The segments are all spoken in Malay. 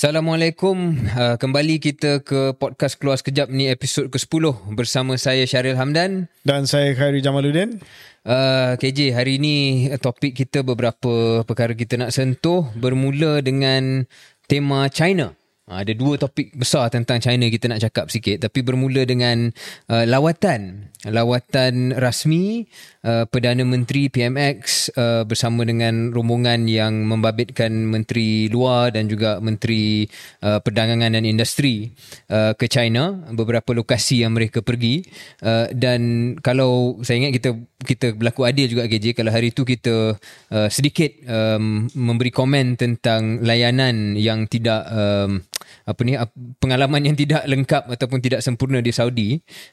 Assalamualaikum. Uh, kembali kita ke podcast Keluar Sekejap ni episod ke-10 bersama saya Syaril Hamdan dan saya Khairi Jamaluddin. Uh, KJ, hari ini topik kita beberapa perkara kita nak sentuh bermula dengan tema China. Uh, ada dua topik besar tentang China kita nak cakap sikit tapi bermula dengan uh, lawatan. Lawatan rasmi uh, Perdana Menteri PMX uh, bersama dengan rombongan yang membabitkan Menteri Luar dan juga Menteri uh, Perdagangan dan Industri uh, ke China beberapa lokasi yang mereka pergi. Uh, dan kalau saya ingat kita kita berlaku adil juga KJ kalau hari itu kita uh, sedikit um, memberi komen tentang layanan yang tidak um, apa ni pengalaman yang tidak lengkap ataupun tidak sempurna di Saudi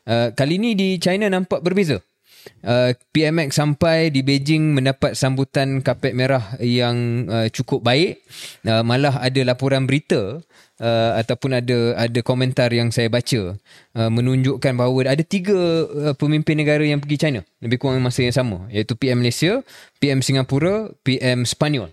uh, kali ini di China nampak berbeza. Uh, PMX sampai di Beijing mendapat sambutan kapet merah yang uh, cukup baik. Uh, malah ada laporan berita uh, ataupun ada ada komentar yang saya baca uh, menunjukkan bahawa ada tiga uh, pemimpin negara yang pergi China lebih kurang masa yang sama iaitu PM Malaysia, PM Singapura, PM Spanyol.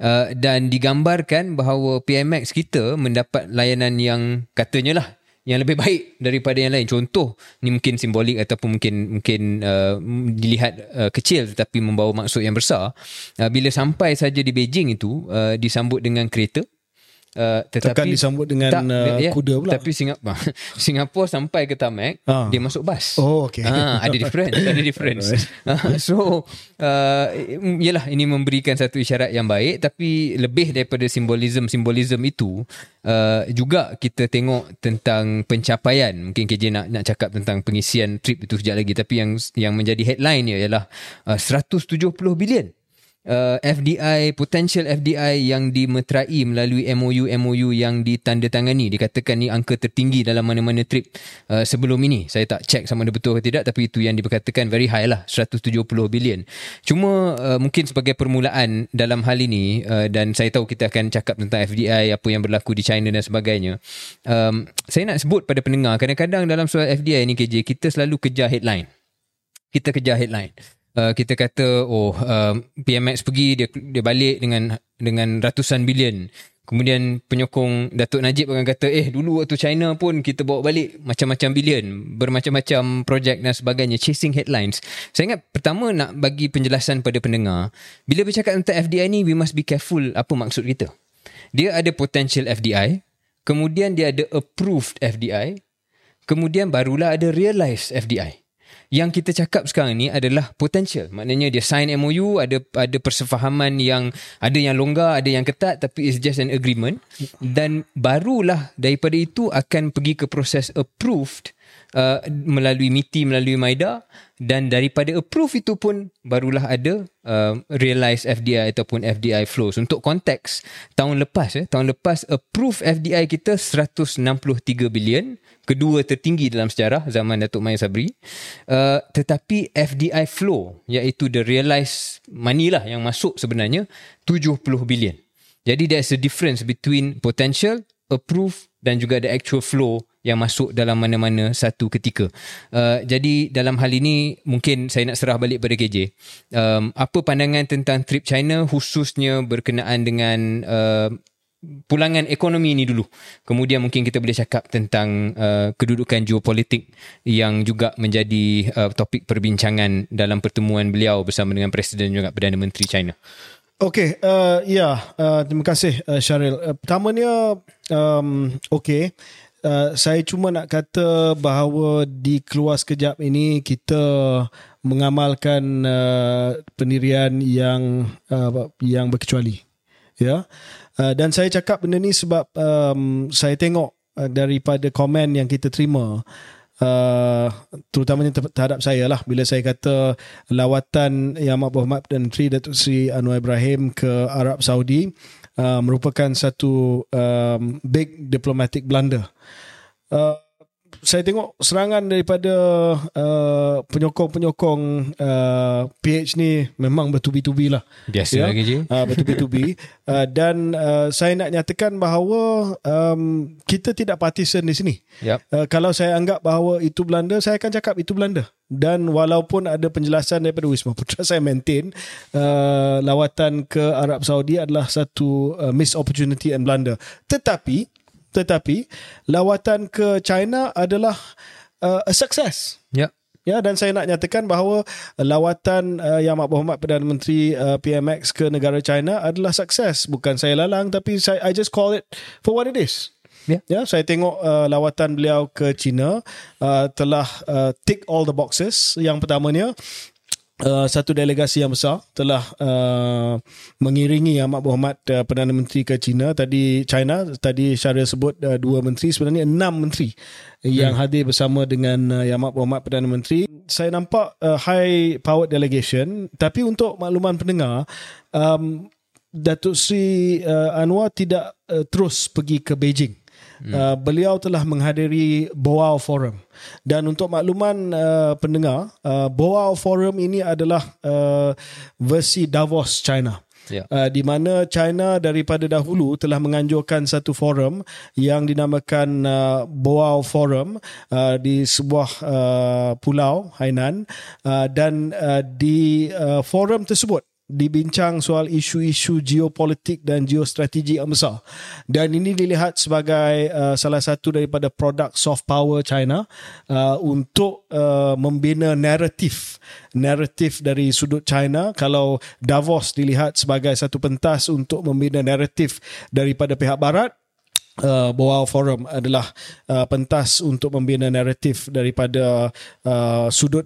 Uh, dan digambarkan bahawa PMX kita mendapat layanan yang katanya lah yang lebih baik daripada yang lain. Contoh ni mungkin simbolik ataupun mungkin mungkin uh, dilihat uh, kecil tetapi membawa maksud yang besar. Uh, bila sampai saja di Beijing itu uh, disambut dengan kereta Uh, tetapi Takkan disambut dengan tak, uh, ya, kuda pula. Tapi Singapura Singapura sampai ke Tamek ha. Dia masuk bas. Oh okay ha, Ada difference Ada difference. Uh, So uh, Yelah ini memberikan satu isyarat yang baik Tapi lebih daripada simbolism-simbolism itu uh, Juga kita tengok tentang pencapaian. Mungkin KJ nak nak cakap tentang pengisian trip itu sekejap lagi Tapi yang yang menjadi headline ia ialah uh, 170 bilion uh, FDI potential FDI yang dimeterai melalui MOU MOU yang ditandatangani. Dikatakan ni angka tertinggi dalam mana-mana trip uh, sebelum ini. Saya tak check sama ada betul atau tidak tapi itu yang diberkatakan very high lah 170 bilion. Cuma uh, mungkin sebagai permulaan dalam hal ini uh, dan saya tahu kita akan cakap tentang FDI apa yang berlaku di China dan sebagainya um, saya nak sebut pada pendengar kadang-kadang dalam soal FDI ni KJ kita selalu kejar headline. Kita kejar headline uh, kita kata oh uh, PMX pergi dia dia balik dengan dengan ratusan bilion. Kemudian penyokong Datuk Najib akan kata eh dulu waktu China pun kita bawa balik macam-macam bilion, bermacam-macam projek dan sebagainya chasing headlines. Saya ingat pertama nak bagi penjelasan pada pendengar, bila bercakap tentang FDI ni we must be careful apa maksud kita. Dia ada potential FDI, kemudian dia ada approved FDI, kemudian barulah ada realized FDI yang kita cakap sekarang ni adalah potential. Maknanya dia sign MOU, ada ada persefahaman yang ada yang longgar, ada yang ketat tapi it's just an agreement dan barulah daripada itu akan pergi ke proses approved uh, melalui MITI, melalui MAIDA dan daripada approve itu pun barulah ada uh, realize FDI ataupun FDI flows. Untuk konteks tahun lepas eh, tahun lepas approve FDI kita 163 bilion kedua tertinggi dalam sejarah zaman Datuk Maya Sabri. Uh, tetapi FDI flow iaitu the realized money lah yang masuk sebenarnya 70 bilion. Jadi there's a difference between potential, approve dan juga the actual flow yang masuk dalam mana-mana satu ketika. Uh, jadi dalam hal ini mungkin saya nak serah balik pada KJ. Um, apa pandangan tentang trip China khususnya berkenaan dengan uh, pulangan ekonomi ini dulu. Kemudian mungkin kita boleh cakap tentang uh, kedudukan geopolitik yang juga menjadi uh, topik perbincangan dalam pertemuan beliau bersama dengan Presiden juga Perdana Menteri China. Okey, uh, ya, uh, terima kasih uh, Syaril. Uh, pertamanya, um, okey, uh, saya cuma nak kata bahawa di keluar sekejap ini kita mengamalkan uh, pendirian yang uh, yang berkecuali. Ya. Uh, dan saya cakap benda ni sebab um, saya tengok uh, daripada komen yang kita terima uh, terutamanya terhadap saya lah bila saya kata lawatan Yang Amat Berhormat dan Menteri Datuk Seri Anwar Ibrahim ke Arab Saudi uh, merupakan satu um, big diplomatic blunder. Uh, saya tengok serangan daripada uh, penyokong-penyokong uh, PH ni memang bertubi-tubi lah. Biasa ya? lagi je. Uh, bertubi-tubi. uh, dan uh, saya nak nyatakan bahawa um, kita tidak partisan di sini. Yep. Uh, kalau saya anggap bahawa itu Belanda, saya akan cakap itu Belanda. Dan walaupun ada penjelasan daripada Wisma Putra, saya maintain uh, lawatan ke Arab Saudi adalah satu uh, missed opportunity in Belanda. Tetapi tetapi lawatan ke China adalah uh, a success. Ya. Ya dan saya nak nyatakan bahawa lawatan uh, Yang Amat Berhormat Perdana Menteri uh, PMX ke negara China adalah sukses. Bukan saya lalang tapi saya I just call it for what it is. Ya. Ya, saya tengok uh, lawatan beliau ke China uh, telah uh, tick all the boxes. Yang pertamanya Uh, satu delegasi yang besar telah uh, mengiringi Amat Berhormat uh, Perdana Menteri ke China. Tadi China tadi Syaril sebut uh, dua menteri sebenarnya enam menteri yang hmm. hadir bersama dengan uh, Yang Amat Berhormat Perdana Menteri. Saya nampak uh, high powered delegation tapi untuk makluman pendengar um, Datuk Sri uh, Anwar tidak uh, terus pergi ke Beijing Hmm. Uh, beliau telah menghadiri Boao Forum dan untuk makluman uh, pendengar uh, Boao Forum ini adalah uh, versi Davos China yeah. uh, di mana China daripada dahulu telah menganjurkan satu forum yang dinamakan uh, Boao Forum uh, di sebuah uh, pulau Hainan uh, dan uh, di uh, forum tersebut dibincang soal isu-isu geopolitik dan geostrategi yang besar. Dan ini dilihat sebagai uh, salah satu daripada produk soft power China uh, untuk uh, membina naratif naratif dari sudut China kalau Davos dilihat sebagai satu pentas untuk membina naratif daripada pihak barat Uh, Boao Forum adalah uh, pentas untuk membina naratif daripada uh, sudut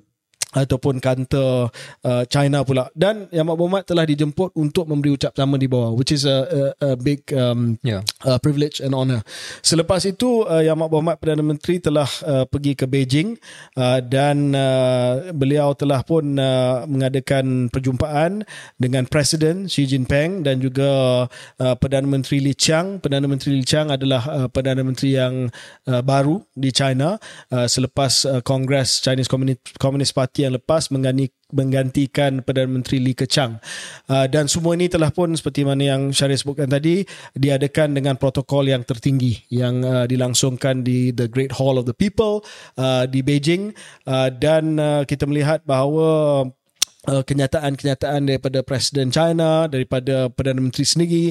ataupun kanta uh, China pula. Dan Yang Amat Berhormat telah dijemput untuk memberi ucap sama di bawah which is a, a, a big um, yeah. uh, privilege and honor. Selepas itu uh, Yang Amat Berhormat Perdana Menteri telah uh, pergi ke Beijing uh, dan uh, beliau telah pun uh, mengadakan perjumpaan dengan Presiden Xi Jinping dan juga uh, Perdana Menteri Li Qiang. Perdana Menteri Li Qiang adalah uh, Perdana Menteri yang uh, baru di China uh, selepas uh, Kongres Chinese Communist, Communist Party yang lepas mengganti, menggantikan Perdana Menteri Li Keqiang. Uh, dan semua ini telah pun seperti mana yang Syarif sebutkan tadi diadakan dengan protokol yang tertinggi yang uh, dilangsungkan di The Great Hall of the People uh, di Beijing uh, dan uh, kita melihat bahawa uh, kenyataan-kenyataan daripada Presiden China, daripada Perdana Menteri sendiri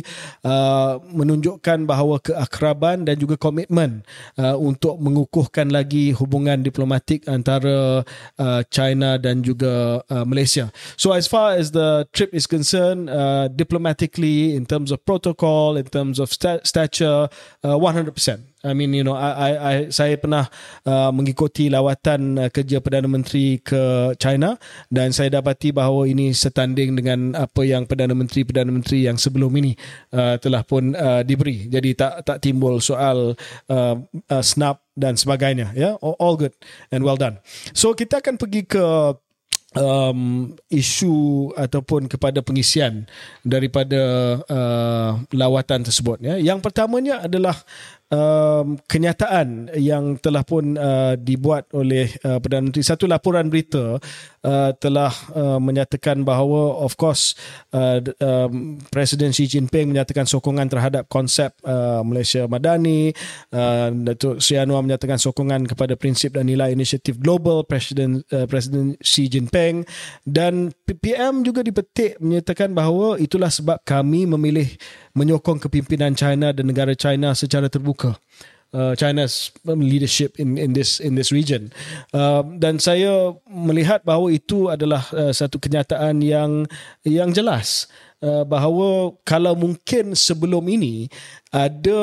uh, menunjukkan bahawa keakraban dan juga komitmen uh, untuk mengukuhkan lagi hubungan diplomatik antara uh, China dan juga uh, Malaysia. So as far as the trip is concerned, uh, diplomatically, in terms of protocol, in terms of st- stature, uh, 100%. I mean, you know, I, I, I saya pernah uh, mengikuti lawatan uh, kerja Perdana Menteri ke China dan saya dapati bahawa ini setanding dengan apa yang Perdana Menteri Perdana Menteri yang sebelum ini uh, telah pun uh, diberi. Jadi tak tak timbul soal uh, uh, snap dan sebagainya. Ya, yeah? all good and well done. So kita akan pergi ke um, isu ataupun kepada pengisian daripada uh, lawatan tersebut. Ya, yang pertamanya adalah um, kenyataan yang telah pun uh, dibuat oleh uh, Perdana Menteri. Satu laporan berita uh, telah uh, menyatakan bahawa of course uh, um, Presiden Xi Jinping menyatakan sokongan terhadap konsep uh, Malaysia Madani. Uh, Datuk Sri Anwar menyatakan sokongan kepada prinsip dan nilai inisiatif global Presiden uh, Presiden Xi Jinping. Dan PM juga dipetik menyatakan bahawa itulah sebab kami memilih menyokong kepimpinan China dan negara China secara terbuka. Uh, China's leadership in in this in this region uh, dan saya melihat bahawa itu adalah uh, satu kenyataan yang yang jelas uh, bahawa kalau mungkin sebelum ini ada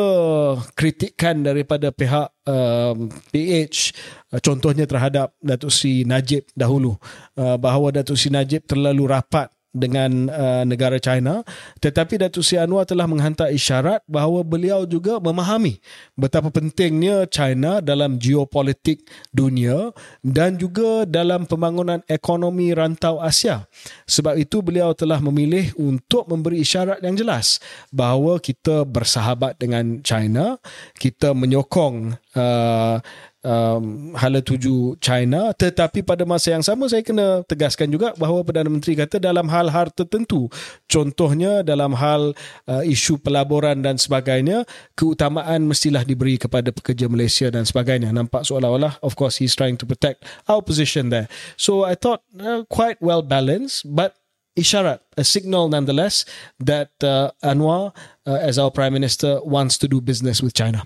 kritikan daripada pihak uh, PH uh, contohnya terhadap Datuk Sri Najib dahulu uh, bahawa Datuk Sri Najib terlalu rapat dengan uh, negara China. Tetapi Datuk Seri Anwar telah menghantar isyarat bahawa beliau juga memahami betapa pentingnya China dalam geopolitik dunia dan juga dalam pembangunan ekonomi rantau Asia. Sebab itu beliau telah memilih untuk memberi isyarat yang jelas bahawa kita bersahabat dengan China kita menyokong uh, um, hala tuju China. Tetapi pada masa yang sama saya kena tegaskan juga bahawa Perdana Menteri kata dalam hal-hal tertentu contohnya dalam hal uh, isu pelaburan dan sebagainya keutamaan mestilah diberi kepada pekerja Malaysia dan sebagainya. Nampak seolah-olah of course he's trying to protect our position there. So I thought uh, quite well balanced but isyarat, a signal nonetheless that uh, Anwar, uh, as our Prime Minister, wants to do business with China.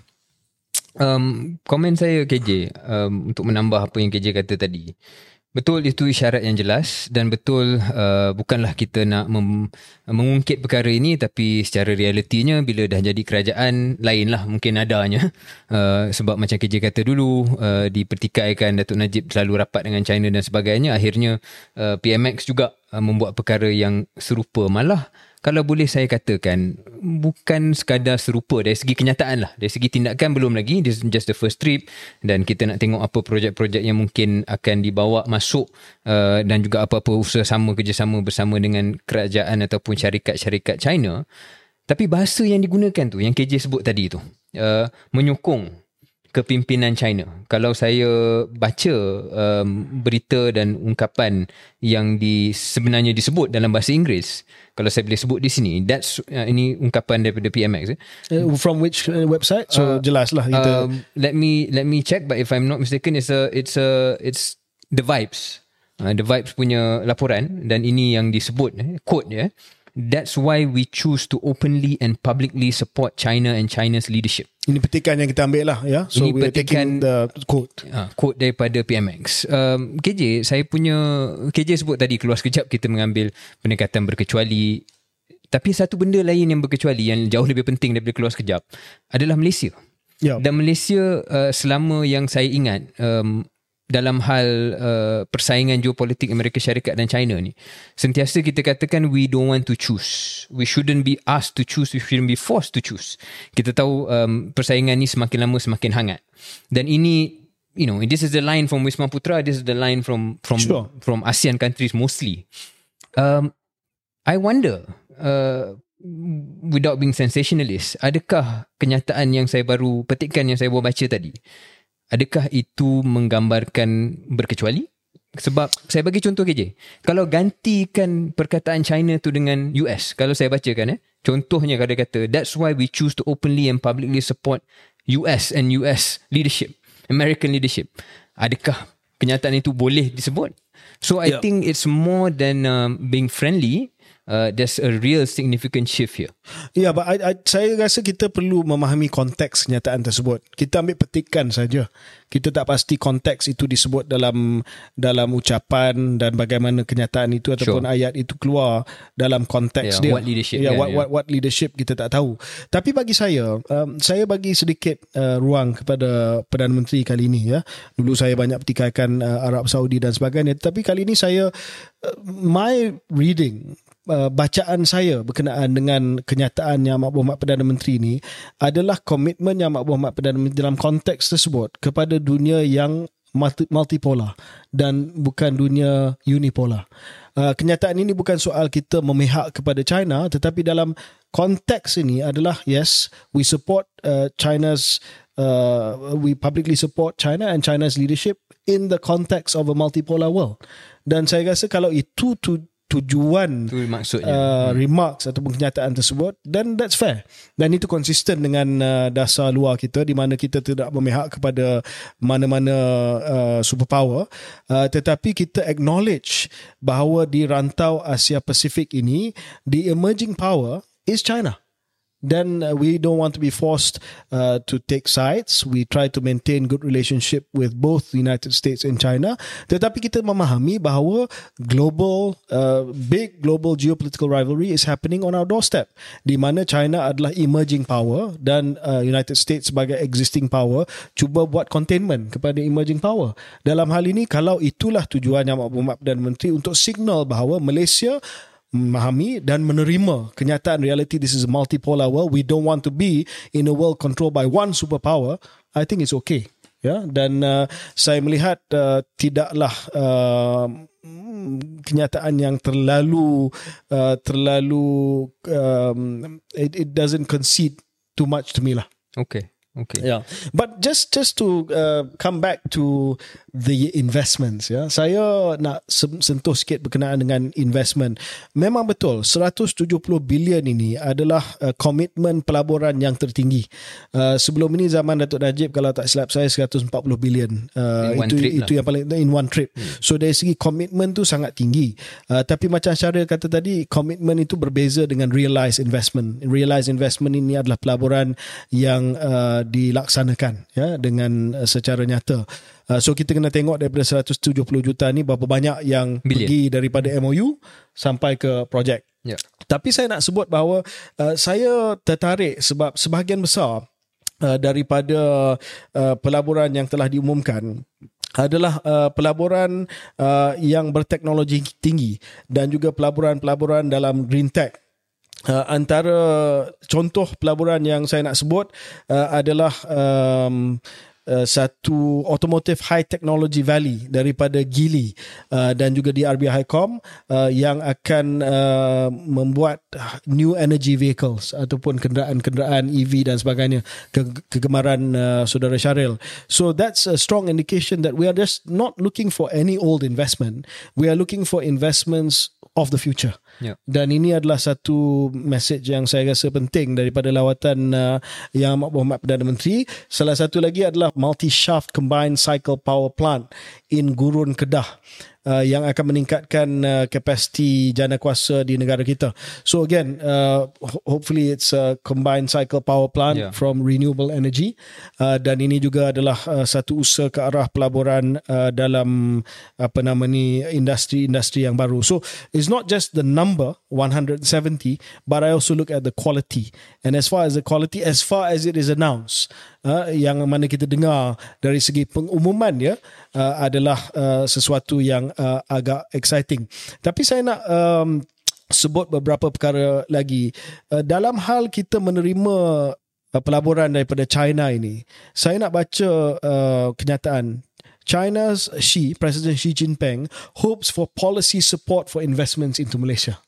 Um, komen saya KJ um, untuk menambah apa yang KJ kata tadi. Betul itu isyarat yang jelas dan betul uh, bukanlah kita nak mem- mengungkit perkara ini tapi secara realitinya bila dah jadi kerajaan lainlah mungkin adanya uh, sebab macam KJ kata dulu uh, dipertikaikan Datuk Najib selalu rapat dengan China dan sebagainya akhirnya uh, PMX juga uh, membuat perkara yang serupa malah kalau boleh saya katakan bukan sekadar serupa dari segi kenyataan lah. Dari segi tindakan belum lagi. This is just the first trip. Dan kita nak tengok apa projek-projek yang mungkin akan dibawa masuk uh, dan juga apa-apa usaha sama kerjasama bersama dengan kerajaan ataupun syarikat-syarikat China. Tapi bahasa yang digunakan tu yang KJ sebut tadi tu uh, menyokong kepimpinan China. Kalau saya baca um, berita dan ungkapan yang di sebenarnya disebut dalam bahasa Inggeris, kalau saya boleh sebut di sini, that's uh, ini ungkapan daripada PMX. Eh. Uh, from which uh, website? So uh, jelaslah kita. Um, let me let me check, but if I'm not mistaken, it's a it's a it's the vibes. Uh, the vibes punya laporan dan ini yang disebut eh, quote ya. Yeah. That's why we choose to openly and publicly support China and China's leadership. Ini petikan yang kita ambil lah ya. So Ini we're taking the quote. Uh, quote daripada PMX. Um, KJ, saya punya KJ sebut tadi keluar sekejap kita mengambil pendekatan berkecuali. Tapi satu benda lain yang berkecuali yang jauh lebih penting daripada keluar sekejap adalah Malaysia. Ya. Dan Malaysia uh, selama yang saya ingat um, dalam hal uh, persaingan geopolitik Amerika Syarikat dan China ni. Sentiasa kita katakan we don't want to choose. We shouldn't be asked to choose. We shouldn't be forced to choose. Kita tahu um, persaingan ni semakin lama semakin hangat. Dan ini you know this is the line from Wisma Putra this is the line from from Sure. from ASEAN countries mostly. Um, I wonder uh, without being sensationalist adakah kenyataan yang saya baru petikkan yang saya baru baca tadi adakah itu menggambarkan berkecuali? Sebab saya bagi contoh KJ. Kalau gantikan perkataan China tu dengan US, kalau saya bacakan eh, contohnya kalau dia kata that's why we choose to openly and publicly support US and US leadership, American leadership. Adakah kenyataan itu boleh disebut? So I Yeah. think it's more than um, being friendly. Uh, there's a real significant shift here. Ya, but I, I, saya rasa kita perlu memahami konteks kenyataan tersebut. Kita ambil petikan saja. Kita tak pasti konteks itu disebut dalam dalam ucapan dan bagaimana kenyataan itu ataupun Sure. ayat itu keluar dalam konteks Yeah, dia. what leadership, Ya, yeah, what, yeah. what what leadership kita tak tahu. Tapi bagi saya, um, saya bagi sedikit uh, ruang kepada Perdana Menteri kali ini ya. Dulu saya banyak petikaikan uh, Arab Saudi dan sebagainya, tapi kali ini saya uh, my reading uh, bacaan saya berkenaan dengan kenyataan Yang Amat Berhormat Perdana Menteri ini adalah komitmen Yang Amat Berhormat Perdana Menteri dalam konteks tersebut kepada dunia yang multi- multipolar dan bukan dunia unipolar. Uh, kenyataan ini bukan soal kita memihak kepada China tetapi dalam konteks ini adalah yes we support uh, China's uh, we publicly support China and China's leadership in the context of a multipolar world. Dan saya rasa kalau itu tu, tujuan Itu maksudnya. uh, remarks ataupun kenyataan tersebut then that's fair. Dan itu konsisten dengan uh, dasar luar kita di mana kita tidak memihak kepada mana-mana uh, superpower. Uh, tetapi kita acknowledge bahawa di rantau Asia Pasifik ini the emerging power is China then uh, we don't want to be forced uh, to take sides. We try to maintain good relationship with both the United States and China. Tetapi kita memahami bahawa global, uh, big global geopolitical rivalry is happening on our doorstep. Di mana China adalah emerging power dan uh, United States sebagai existing power cuba buat containment kepada emerging power. Dalam hal ini, kalau itulah tujuan Yang Berhormat Perdana Menteri untuk signal bahawa Malaysia memahami dan menerima kenyataan reality this is a multipolar world. We don't want to be in a world controlled by one superpower. I think it's okay. Ya dan uh, saya melihat uh, tidaklah uh, kenyataan yang terlalu uh, terlalu um, it, it doesn't concede too much to me lah. Okay. Okay. Yeah, but just just to uh, come back to the investments, ya, saya nak sentuh sikit berkenaan dengan investment. Memang betul, 170 bilion ini adalah uh, komitmen pelaburan yang tertinggi. Uh, sebelum ini zaman Datuk Najib kalau tak silap saya 140 bilion. Uh, itu itu lah. yang paling in one trip. Hmm. So dari segi komitmen tu sangat tinggi. Uh, tapi macam Syaril kata tadi, komitmen itu berbeza dengan realized investment. Realized investment ini adalah pelaburan yang uh, dilaksanakan ya dengan uh, secara nyata. Uh, so kita kena tengok daripada 170 juta ni berapa banyak yang Billion. pergi daripada MOU sampai ke projek. Yeah. Tapi saya nak sebut bahawa uh, saya tertarik sebab sebahagian besar uh, daripada uh, pelaburan yang telah diumumkan adalah uh, pelaburan uh, yang berteknologi tinggi dan juga pelaburan-pelaburan dalam green tech Uh, antara contoh pelaburan yang saya nak sebut uh, adalah um, uh, satu automotive high technology valley daripada Gili uh, dan juga di RBI Highcom uh, yang akan uh, membuat new energy vehicles ataupun kenderaan-kenderaan EV dan sebagainya ke- kegemaran uh, saudara Syaril. So that's a strong indication that we are just not looking for any old investment. We are looking for investments of the future. Yeah. Dan ini adalah satu message yang saya rasa penting daripada lawatan uh, Yang Amat Berhormat Perdana Menteri. Salah satu lagi adalah multi-shaft combined cycle power plant in Gurun Kedah uh, yang akan meningkatkan uh, kapasiti jana kuasa di negara kita. So again, uh, hopefully it's a combined cycle power plant yeah. from renewable energy uh, dan ini juga adalah uh, satu usaha ke arah pelaburan uh, dalam apa nama ni industri-industri yang baru. So it's not just the number 170 but I also look at the quality. And as far as the quality as far as it is announced uh, yang mana kita dengar dari segi pengumuman ya uh, adalah uh, sesuatu yang uh, agak exciting. Tapi saya nak um, sebut beberapa perkara lagi uh, dalam hal kita menerima uh, pelaburan daripada China ini. Saya nak baca uh, kenyataan China's Xi, President Xi Jinping hopes for policy support for investments into Malaysia.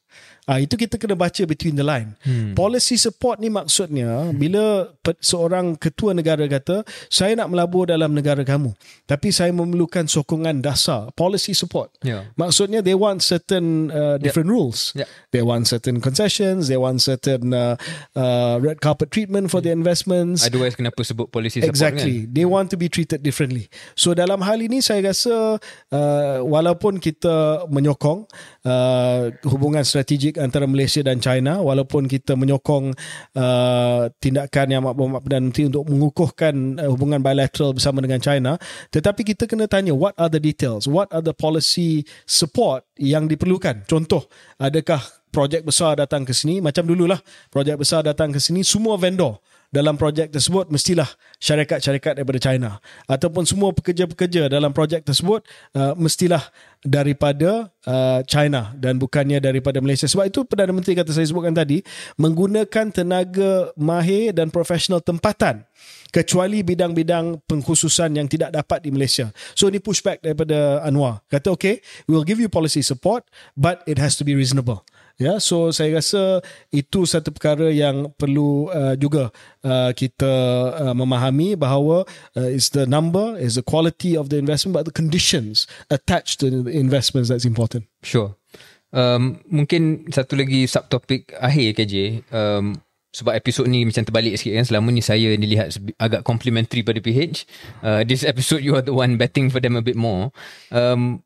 Ah itu kita kena baca between the line. Hmm. Policy support ni maksudnya hmm. bila seorang ketua negara kata saya nak melabur dalam negara kamu tapi saya memerlukan sokongan dasar policy support. Yeah. Maksudnya they want certain uh, different yeah. rules. Yeah. They want certain concessions, they want certain uh, uh, red carpet treatment for yeah. the investments. Otherwise kenapa sebut policy support exactly. kan? Exactly. They want to be treated differently. So dalam hal ini saya rasa uh, walaupun kita menyokong uh, hubungan strategik antara Malaysia dan China walaupun kita menyokong uh, tindakan yang Amat Berhormat Perdana Menteri untuk mengukuhkan uh, hubungan bilateral bersama dengan China. Tetapi kita kena tanya what are the details? What are the policy support yang diperlukan. Contoh adakah projek besar datang ke sini? Macam dululah projek besar datang ke sini semua vendor dalam projek tersebut mestilah syarikat-syarikat daripada China. Ataupun semua pekerja-pekerja dalam projek tersebut uh, mestilah daripada uh, China dan bukannya daripada Malaysia. Sebab itu Perdana Menteri kata saya sebutkan tadi menggunakan tenaga mahir dan profesional tempatan kecuali bidang-bidang pengkhususan yang tidak dapat di Malaysia so ini pushback daripada Anwar kata okay we'll give you policy support but it has to be reasonable Ya, so saya rasa itu satu perkara yang perlu uh, juga uh, kita uh, memahami bahawa uh, it's the number, is the quality of the investment, but the conditions attached to the investments that's important. Sure. Um, mungkin satu lagi subtopik akhir KJ. Um, sebab episod ni macam terbalik sikit kan. Selama ni saya dilihat agak complimentary pada PH uh, this episode you are the one betting for them a bit more. Um,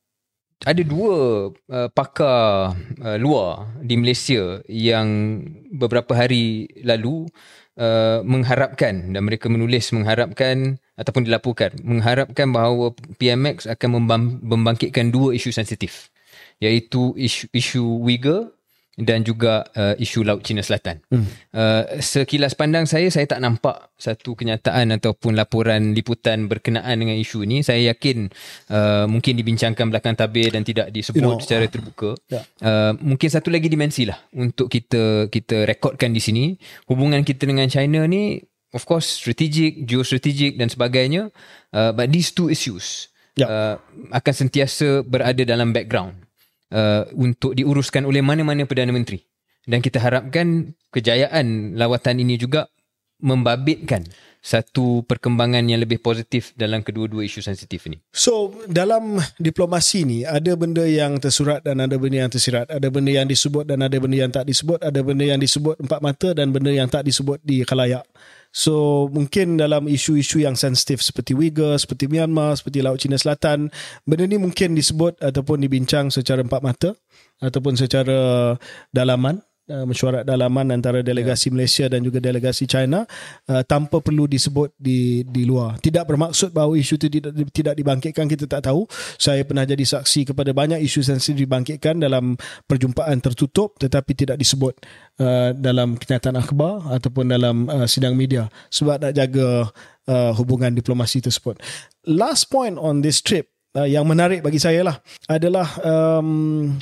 ada dua uh, pakar uh, luar di Malaysia yang beberapa hari lalu uh, mengharapkan dan mereka menulis mengharapkan ataupun dilaporkan mengharapkan bahawa PMX akan membangkitkan dua isu sensitif iaitu isu, isu Uyghur dan juga uh, isu Laut Cina Selatan. Hmm. Uh, sekilas pandang saya, saya tak nampak satu kenyataan ataupun laporan liputan berkenaan dengan isu ini. Saya yakin uh, mungkin dibincangkan belakang tabir dan tidak disebut you know, secara terbuka. Yeah. Uh, mungkin satu lagi dimensi lah untuk kita kita rekodkan di sini. Hubungan kita dengan China ni, of course, strategik, geostrategik dan sebagainya. Uh, but these two issues yeah. uh, akan sentiasa berada dalam background uh, untuk diuruskan oleh mana-mana Perdana Menteri. Dan kita harapkan kejayaan lawatan ini juga membabitkan satu perkembangan yang lebih positif dalam kedua-dua isu sensitif ini? So dalam diplomasi ni ada benda yang tersurat dan ada benda yang tersirat. Ada benda yang disebut dan ada benda yang tak disebut. Ada benda yang disebut empat mata dan benda yang tak disebut di khalayak. So mungkin dalam isu-isu yang sensitif seperti Uyghur, seperti Myanmar, seperti Laut Cina Selatan, benda ni mungkin disebut ataupun dibincang secara empat mata ataupun secara dalaman uh, mesyuarat dalaman antara delegasi yeah. Malaysia dan juga delegasi China uh, tanpa perlu disebut di di luar. Tidak bermaksud bahawa isu itu tidak tidak dibangkitkan kita tak tahu. Saya pernah jadi saksi kepada banyak isu sensitif dibangkitkan dalam perjumpaan tertutup tetapi tidak disebut uh, dalam kenyataan akhbar ataupun dalam uh, sidang media sebab nak jaga uh, hubungan diplomasi tersebut. Last point on this trip uh, yang menarik bagi saya lah adalah um,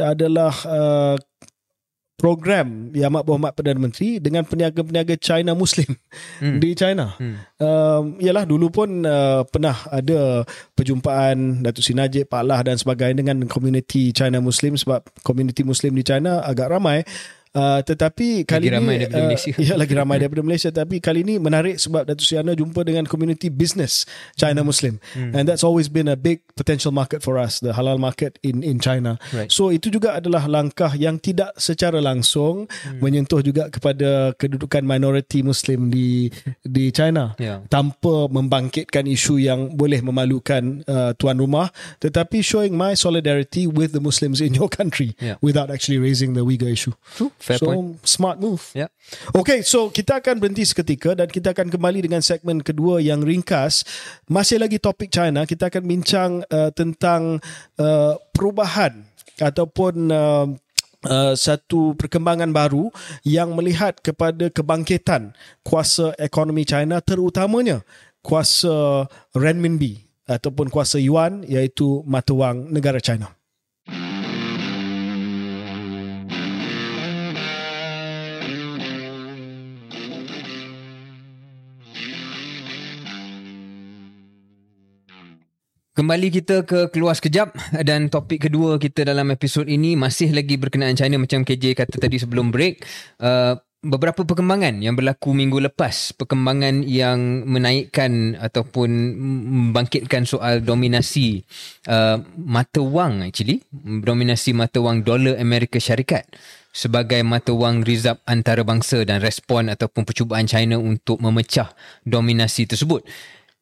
adalah uh, program Yang Amat Berhormat Perdana Menteri dengan peniaga-peniaga China Muslim hmm. di China. Hmm. Um, yalah dulu pun uh, pernah ada perjumpaan Datuk Seri Najib, Pak Lah dan sebagainya dengan komuniti China Muslim sebab komuniti Muslim di China agak ramai. Uh, tetapi kali lagi ramai ini daripada uh, Malaysia. Ya lagi ramai daripada Malaysia tapi kali ini menarik sebab Datuk Seri Anwar jumpa dengan community business China Muslim hmm. and that's always been a big potential market for us the halal market in in China. Right. So itu juga adalah langkah yang tidak secara langsung hmm. menyentuh juga kepada kedudukan minority Muslim di di China yeah. tanpa membangkitkan isu yang boleh memalukan uh, tuan rumah tetapi showing my solidarity with the Muslims in your country yeah. without actually raising the Uyghur issue. True. Fair so, point. smart move. Yeah. Okay, so kita akan berhenti seketika dan kita akan kembali dengan segmen kedua yang ringkas. Masih lagi topik China, kita akan bincang uh, tentang uh, perubahan ataupun uh, Uh, satu perkembangan baru yang melihat kepada kebangkitan kuasa ekonomi China terutamanya kuasa renminbi ataupun kuasa yuan iaitu mata wang negara China. Kembali kita ke keluar sekejap dan topik kedua kita dalam episod ini masih lagi berkenaan China macam KJ kata tadi sebelum break. Uh, beberapa perkembangan yang berlaku minggu lepas, perkembangan yang menaikkan ataupun membangkitkan soal dominasi uh, mata wang actually, dominasi mata wang dolar Amerika Syarikat sebagai mata wang rizab antarabangsa dan respon ataupun percubaan China untuk memecah dominasi tersebut.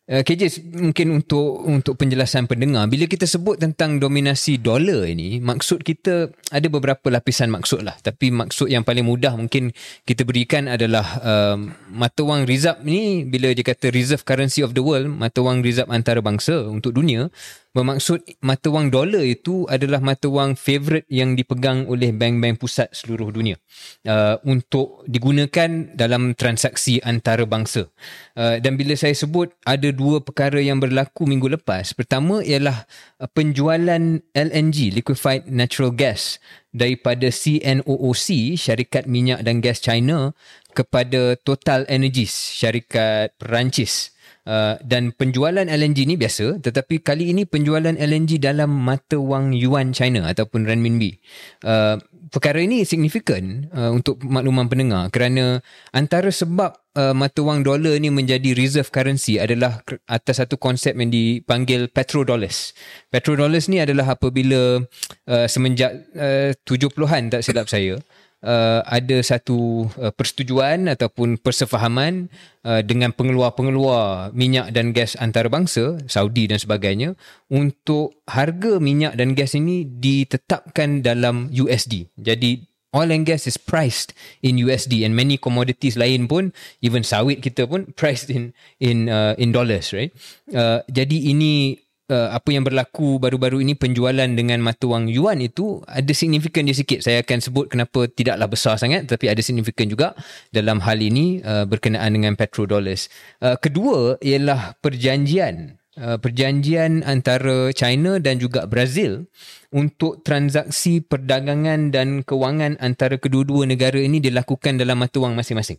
Uh, eh, KJ mungkin untuk untuk penjelasan pendengar bila kita sebut tentang dominasi dolar ini maksud kita ada beberapa lapisan maksud lah. Tapi maksud yang paling mudah mungkin kita berikan adalah um, mata wang rizab ni bila dia kata reserve currency of the world mata wang rizab antarabangsa untuk dunia bermaksud mata wang dolar itu adalah mata wang favorite yang dipegang oleh bank-bank pusat seluruh dunia uh, untuk digunakan dalam transaksi antarabangsa. Uh, dan bila saya sebut ada dua perkara yang berlaku minggu lepas. Pertama ialah uh, penjualan LNG, liquefied natural gas daripada CNOOC, syarikat minyak dan gas China kepada Total Energies, syarikat Perancis. Uh, dan penjualan LNG ni biasa tetapi kali ini penjualan LNG dalam mata wang yuan China ataupun renminbi. Uh, perkara ini signifikan uh, untuk makluman pendengar kerana antara sebab uh, mata wang dolar ni menjadi reserve currency adalah atas satu konsep yang dipanggil petrodollars. Petrodollars ni adalah apabila uh, semenjak uh, 70-an tak silap saya uh, ada satu uh, persetujuan ataupun persefahaman uh, dengan pengeluar-pengeluar minyak dan gas antarabangsa Saudi dan sebagainya untuk harga minyak dan gas ini ditetapkan dalam USD. Jadi oil and gas is priced in USD and many commodities lain pun even sawit kita pun priced in in uh, in dollars right. Uh, jadi ini uh, apa yang berlaku baru-baru ini penjualan dengan mata wang yuan itu ada signifikan dia sikit. Saya akan sebut kenapa tidaklah besar sangat tapi ada signifikan juga dalam hal ini uh, berkenaan dengan petrodollars. Uh, kedua ialah perjanjian uh, perjanjian antara China dan juga Brazil untuk transaksi perdagangan dan kewangan antara kedua-dua negara ini dilakukan dalam mata wang masing-masing.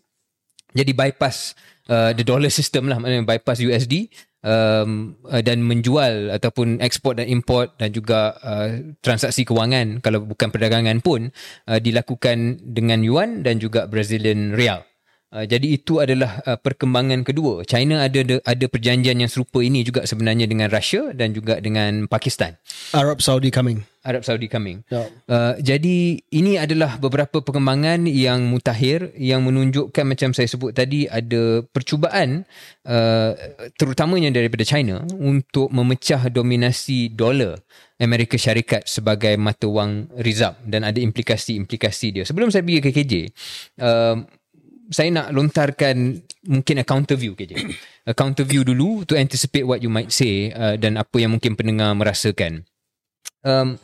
Jadi bypass uh, the dollar system lah, bypass USD um, uh, dan menjual ataupun ekspor dan import dan juga uh, transaksi kewangan kalau bukan perdagangan pun uh, dilakukan dengan yuan dan juga Brazilian real. Uh, jadi itu adalah uh, perkembangan kedua. China ada, ada perjanjian yang serupa ini juga sebenarnya dengan Russia dan juga dengan Pakistan. Arab Saudi coming. Arab Saudi coming. Ya. Uh, jadi ini adalah beberapa perkembangan yang mutakhir yang menunjukkan macam saya sebut tadi ada percubaan uh, terutamanya daripada China untuk memecah dominasi dolar Amerika Syarikat sebagai mata wang rizab dan ada implikasi-implikasi dia. Sebelum saya pergi ke KJ, uh, saya nak lontarkan mungkin a counter view KJ. A counter view dulu to anticipate what you might say uh, dan apa yang mungkin pendengar merasakan. Um,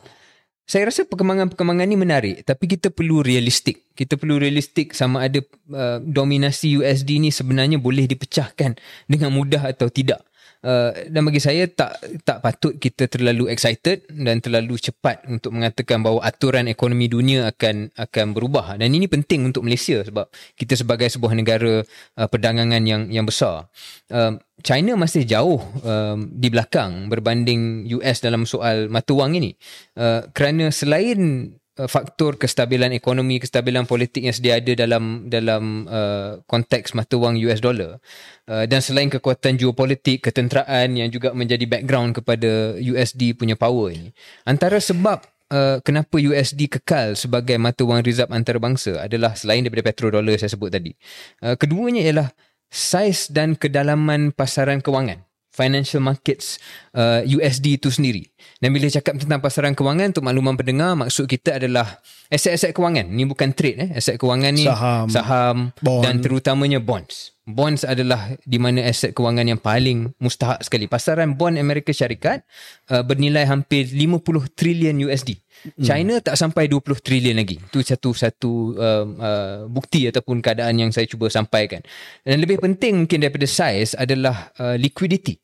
saya rasa perkembangan-perkembangan ni menarik tapi kita perlu realistik. Kita perlu realistik sama ada uh, dominasi USD ni sebenarnya boleh dipecahkan dengan mudah atau tidak. Uh, dan bagi saya tak tak patut kita terlalu excited dan terlalu cepat untuk mengatakan bahawa aturan ekonomi dunia akan akan berubah. Dan ini penting untuk Malaysia sebab kita sebagai sebuah negara uh, perdagangan yang yang besar. Uh, China masih jauh um, di belakang berbanding US dalam soal mata wang ini. Uh, kerana selain faktor kestabilan ekonomi, kestabilan politik yang sedia ada dalam dalam uh, konteks mata wang US dollar. Uh, dan selain kekuatan geopolitik, ketenteraan yang juga menjadi background kepada USD punya power ini. Antara sebab uh, kenapa USD kekal sebagai mata wang rizab antarabangsa adalah selain daripada petrodollar saya sebut tadi. Uh, keduanya ialah saiz dan kedalaman pasaran kewangan financial markets uh, USD itu sendiri. Dan bila cakap tentang pasaran kewangan untuk makluman pendengar maksud kita adalah aset-aset kewangan. Ni bukan trade eh. Aset kewangan ni Saham, saham bond. dan terutamanya bonds. Bonds adalah di mana aset kewangan yang paling mustahak sekali. Pasaran bond Amerika Syarikat uh, bernilai hampir 50 trilion USD. Hmm. China tak sampai 20 trilion lagi. Itu satu satu uh, uh, bukti ataupun keadaan yang saya cuba sampaikan. Dan lebih penting mungkin daripada size adalah uh, liquidity.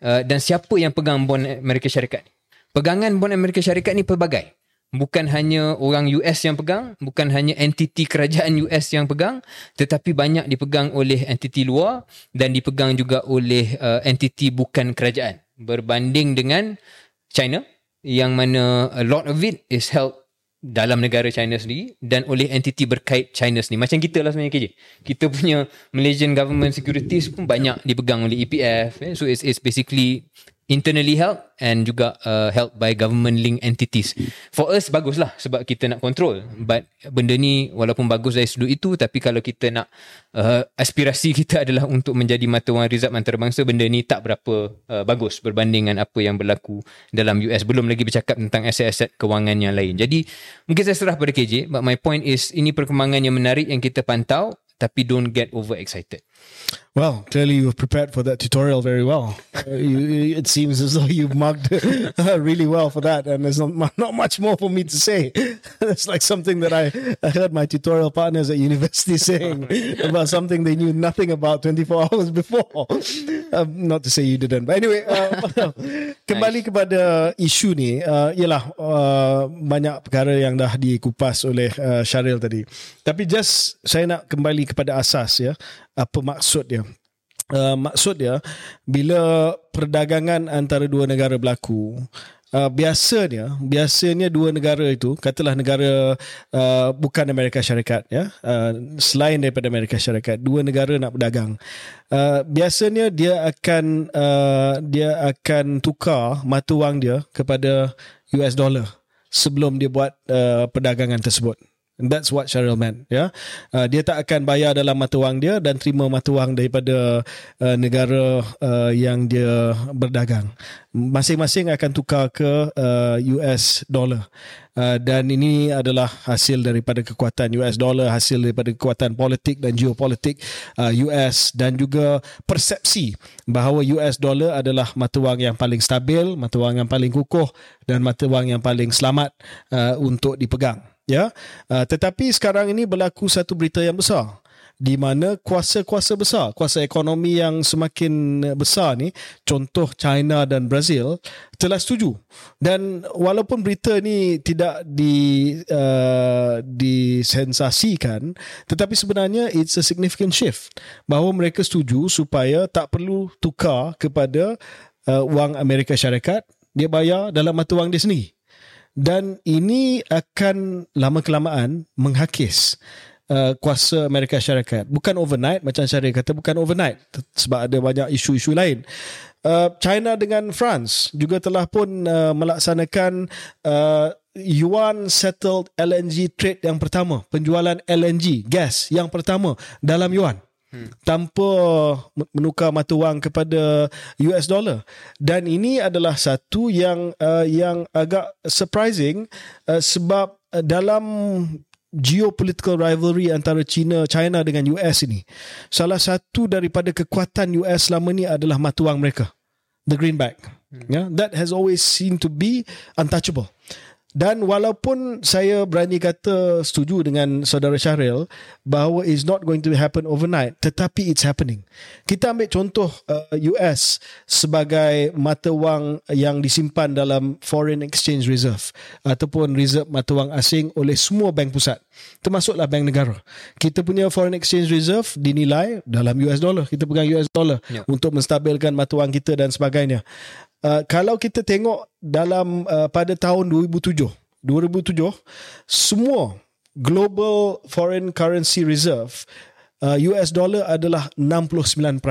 Uh, dan siapa yang pegang bond Amerika Syarikat ni? Pegangan bond Amerika Syarikat ni pelbagai. Bukan hanya orang US yang pegang, bukan hanya entiti kerajaan US yang pegang, tetapi banyak dipegang oleh entiti luar dan dipegang juga oleh uh, entiti bukan kerajaan. Berbanding dengan China yang mana a lot of it is held dalam negara China sendiri dan oleh entiti berkait China sendiri. Macam kita lah sebenarnya KJ. Kita punya Malaysian Government Securities pun banyak dipegang oleh EPF. Eh. So it's, it's basically internally held and juga uh, held by government link entities. For us baguslah sebab kita nak control. But benda ni walaupun bagus dari sudut itu tapi kalau kita nak uh, aspirasi kita adalah untuk menjadi mata wang rizab antarabangsa benda ni tak berapa uh, bagus berbanding dengan apa yang berlaku dalam US. Belum lagi bercakap tentang aset-aset kewangan yang lain. Jadi mungkin saya serah pada KJ but my point is ini perkembangan yang menarik yang kita pantau tapi don't get over excited. Well, clearly you've prepared for that tutorial very well. Uh, you, it seems as though you've mugged really well for that, and there's not, not much more for me to say. it's like something that I, I heard my tutorial partners at university saying about something they knew nothing about 24 hours before. Um, not to say you didn't, but anyway, uh, kembali nice. kepada isu ni, uh, ialah uh, banyak perkara yang dah dikupas oleh uh, Syaril tadi. Tapi just saya nak kembali kepada asas ya apa maksud dia? Uh, maksud dia bila perdagangan antara dua negara berlaku Uh, biasanya biasanya dua negara itu katalah negara uh, bukan Amerika Syarikat ya uh, selain daripada Amerika Syarikat dua negara nak berdagang. Uh, biasanya dia akan uh, dia akan tukar mata wang dia kepada US dollar sebelum dia buat uh, perdagangan tersebut that's what Cheryl meant. Yeah? uh, dia tak akan bayar dalam mata wang dia dan terima mata wang daripada uh, negara uh, yang dia berdagang. Masing-masing akan tukar ke uh, US dollar. Uh, dan ini adalah hasil daripada kekuatan US dollar, hasil daripada kekuatan politik dan geopolitik uh, US dan juga persepsi bahawa US dollar adalah mata wang yang paling stabil, mata wang yang paling kukuh dan mata wang yang paling selamat uh, untuk dipegang ya. Uh, tetapi sekarang ini berlaku satu berita yang besar di mana kuasa-kuasa besar kuasa ekonomi yang semakin besar ni contoh China dan Brazil telah setuju. Dan walaupun berita ni tidak di uh, disensasikan tetapi sebenarnya it's a significant shift. Bahawa mereka setuju supaya tak perlu tukar kepada uh, wang Amerika Syarikat. Dia bayar dalam mata wang dia sendiri dan ini akan lama kelamaan menghakis uh, kuasa Amerika Syarikat. Bukan overnight macam Syaril kata bukan overnight sebab ada banyak isu-isu lain. Uh, China dengan France juga telah pun uh, melaksanakan uh, yuan settled LNG trade yang pertama, penjualan LNG gas yang pertama dalam yuan hmm. tanpa menukar mata wang kepada US dollar dan ini adalah satu yang uh, yang agak surprising uh, sebab uh, dalam geopolitical rivalry antara China China dengan US ini salah satu daripada kekuatan US selama ini adalah mata wang mereka the greenback hmm. yeah that has always seemed to be untouchable dan walaupun saya berani kata setuju dengan saudara Syahril bahawa it's not going to happen overnight tetapi it's happening. Kita ambil contoh uh, US sebagai mata wang yang disimpan dalam foreign exchange reserve ataupun reserve mata wang asing oleh semua bank pusat termasuklah bank negara. Kita punya foreign exchange reserve dinilai dalam US dollar. Kita pegang US dollar yeah. untuk menstabilkan mata wang kita dan sebagainya. Uh, kalau kita tengok dalam uh, pada tahun 2007 2007 semua global foreign currency reserve uh, US dollar adalah 69%.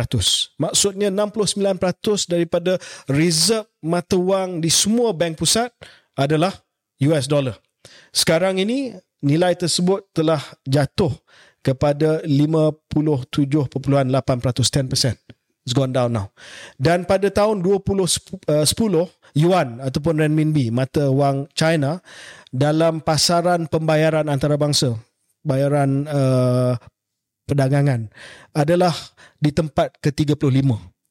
Maksudnya 69% daripada reserve mata wang di semua bank pusat adalah US dollar. Sekarang ini nilai tersebut telah jatuh kepada 57.8%, 10% it's gone down now. Dan pada tahun 2010 uh, yuan ataupun renminbi mata wang China dalam pasaran pembayaran antarabangsa bayaran uh, perdagangan adalah di tempat ke-35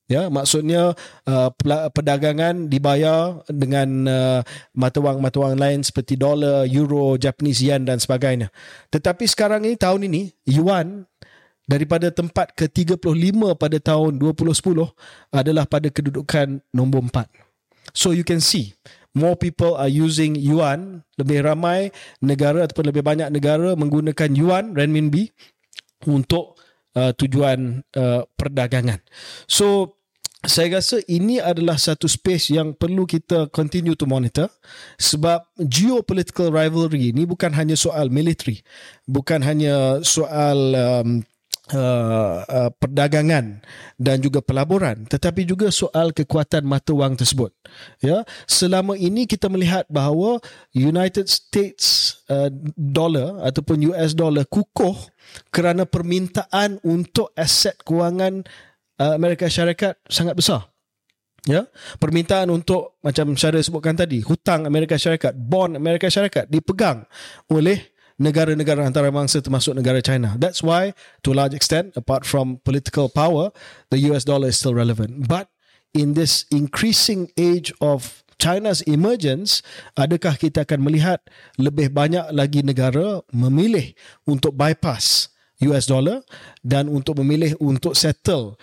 ya maksudnya uh, perdagangan dibayar dengan uh, mata wang mata wang lain seperti dolar euro japanese yen dan sebagainya tetapi sekarang ini tahun ini yuan daripada tempat ke-35 pada tahun 2010 adalah pada kedudukan nombor 4. So you can see more people are using yuan, lebih ramai negara ataupun lebih banyak negara menggunakan yuan renminbi untuk uh, tujuan uh, perdagangan. So saya rasa ini adalah satu space yang perlu kita continue to monitor sebab geopolitical rivalry ini bukan hanya soal military, bukan hanya soal um, Uh, uh, perdagangan dan juga pelaburan tetapi juga soal kekuatan mata wang tersebut. Ya selama ini kita melihat bahawa United States uh, dollar ataupun US dollar kukuh kerana permintaan untuk aset kewangan uh, Amerika Syarikat sangat besar. Ya permintaan untuk macam saya sebutkan tadi hutang Amerika Syarikat bond Amerika Syarikat dipegang oleh negara-negara antarabangsa termasuk negara China. That's why, to a large extent, apart from political power, the US dollar is still relevant. But in this increasing age of China's emergence, adakah kita akan melihat lebih banyak lagi negara memilih untuk bypass US dollar dan untuk memilih untuk settle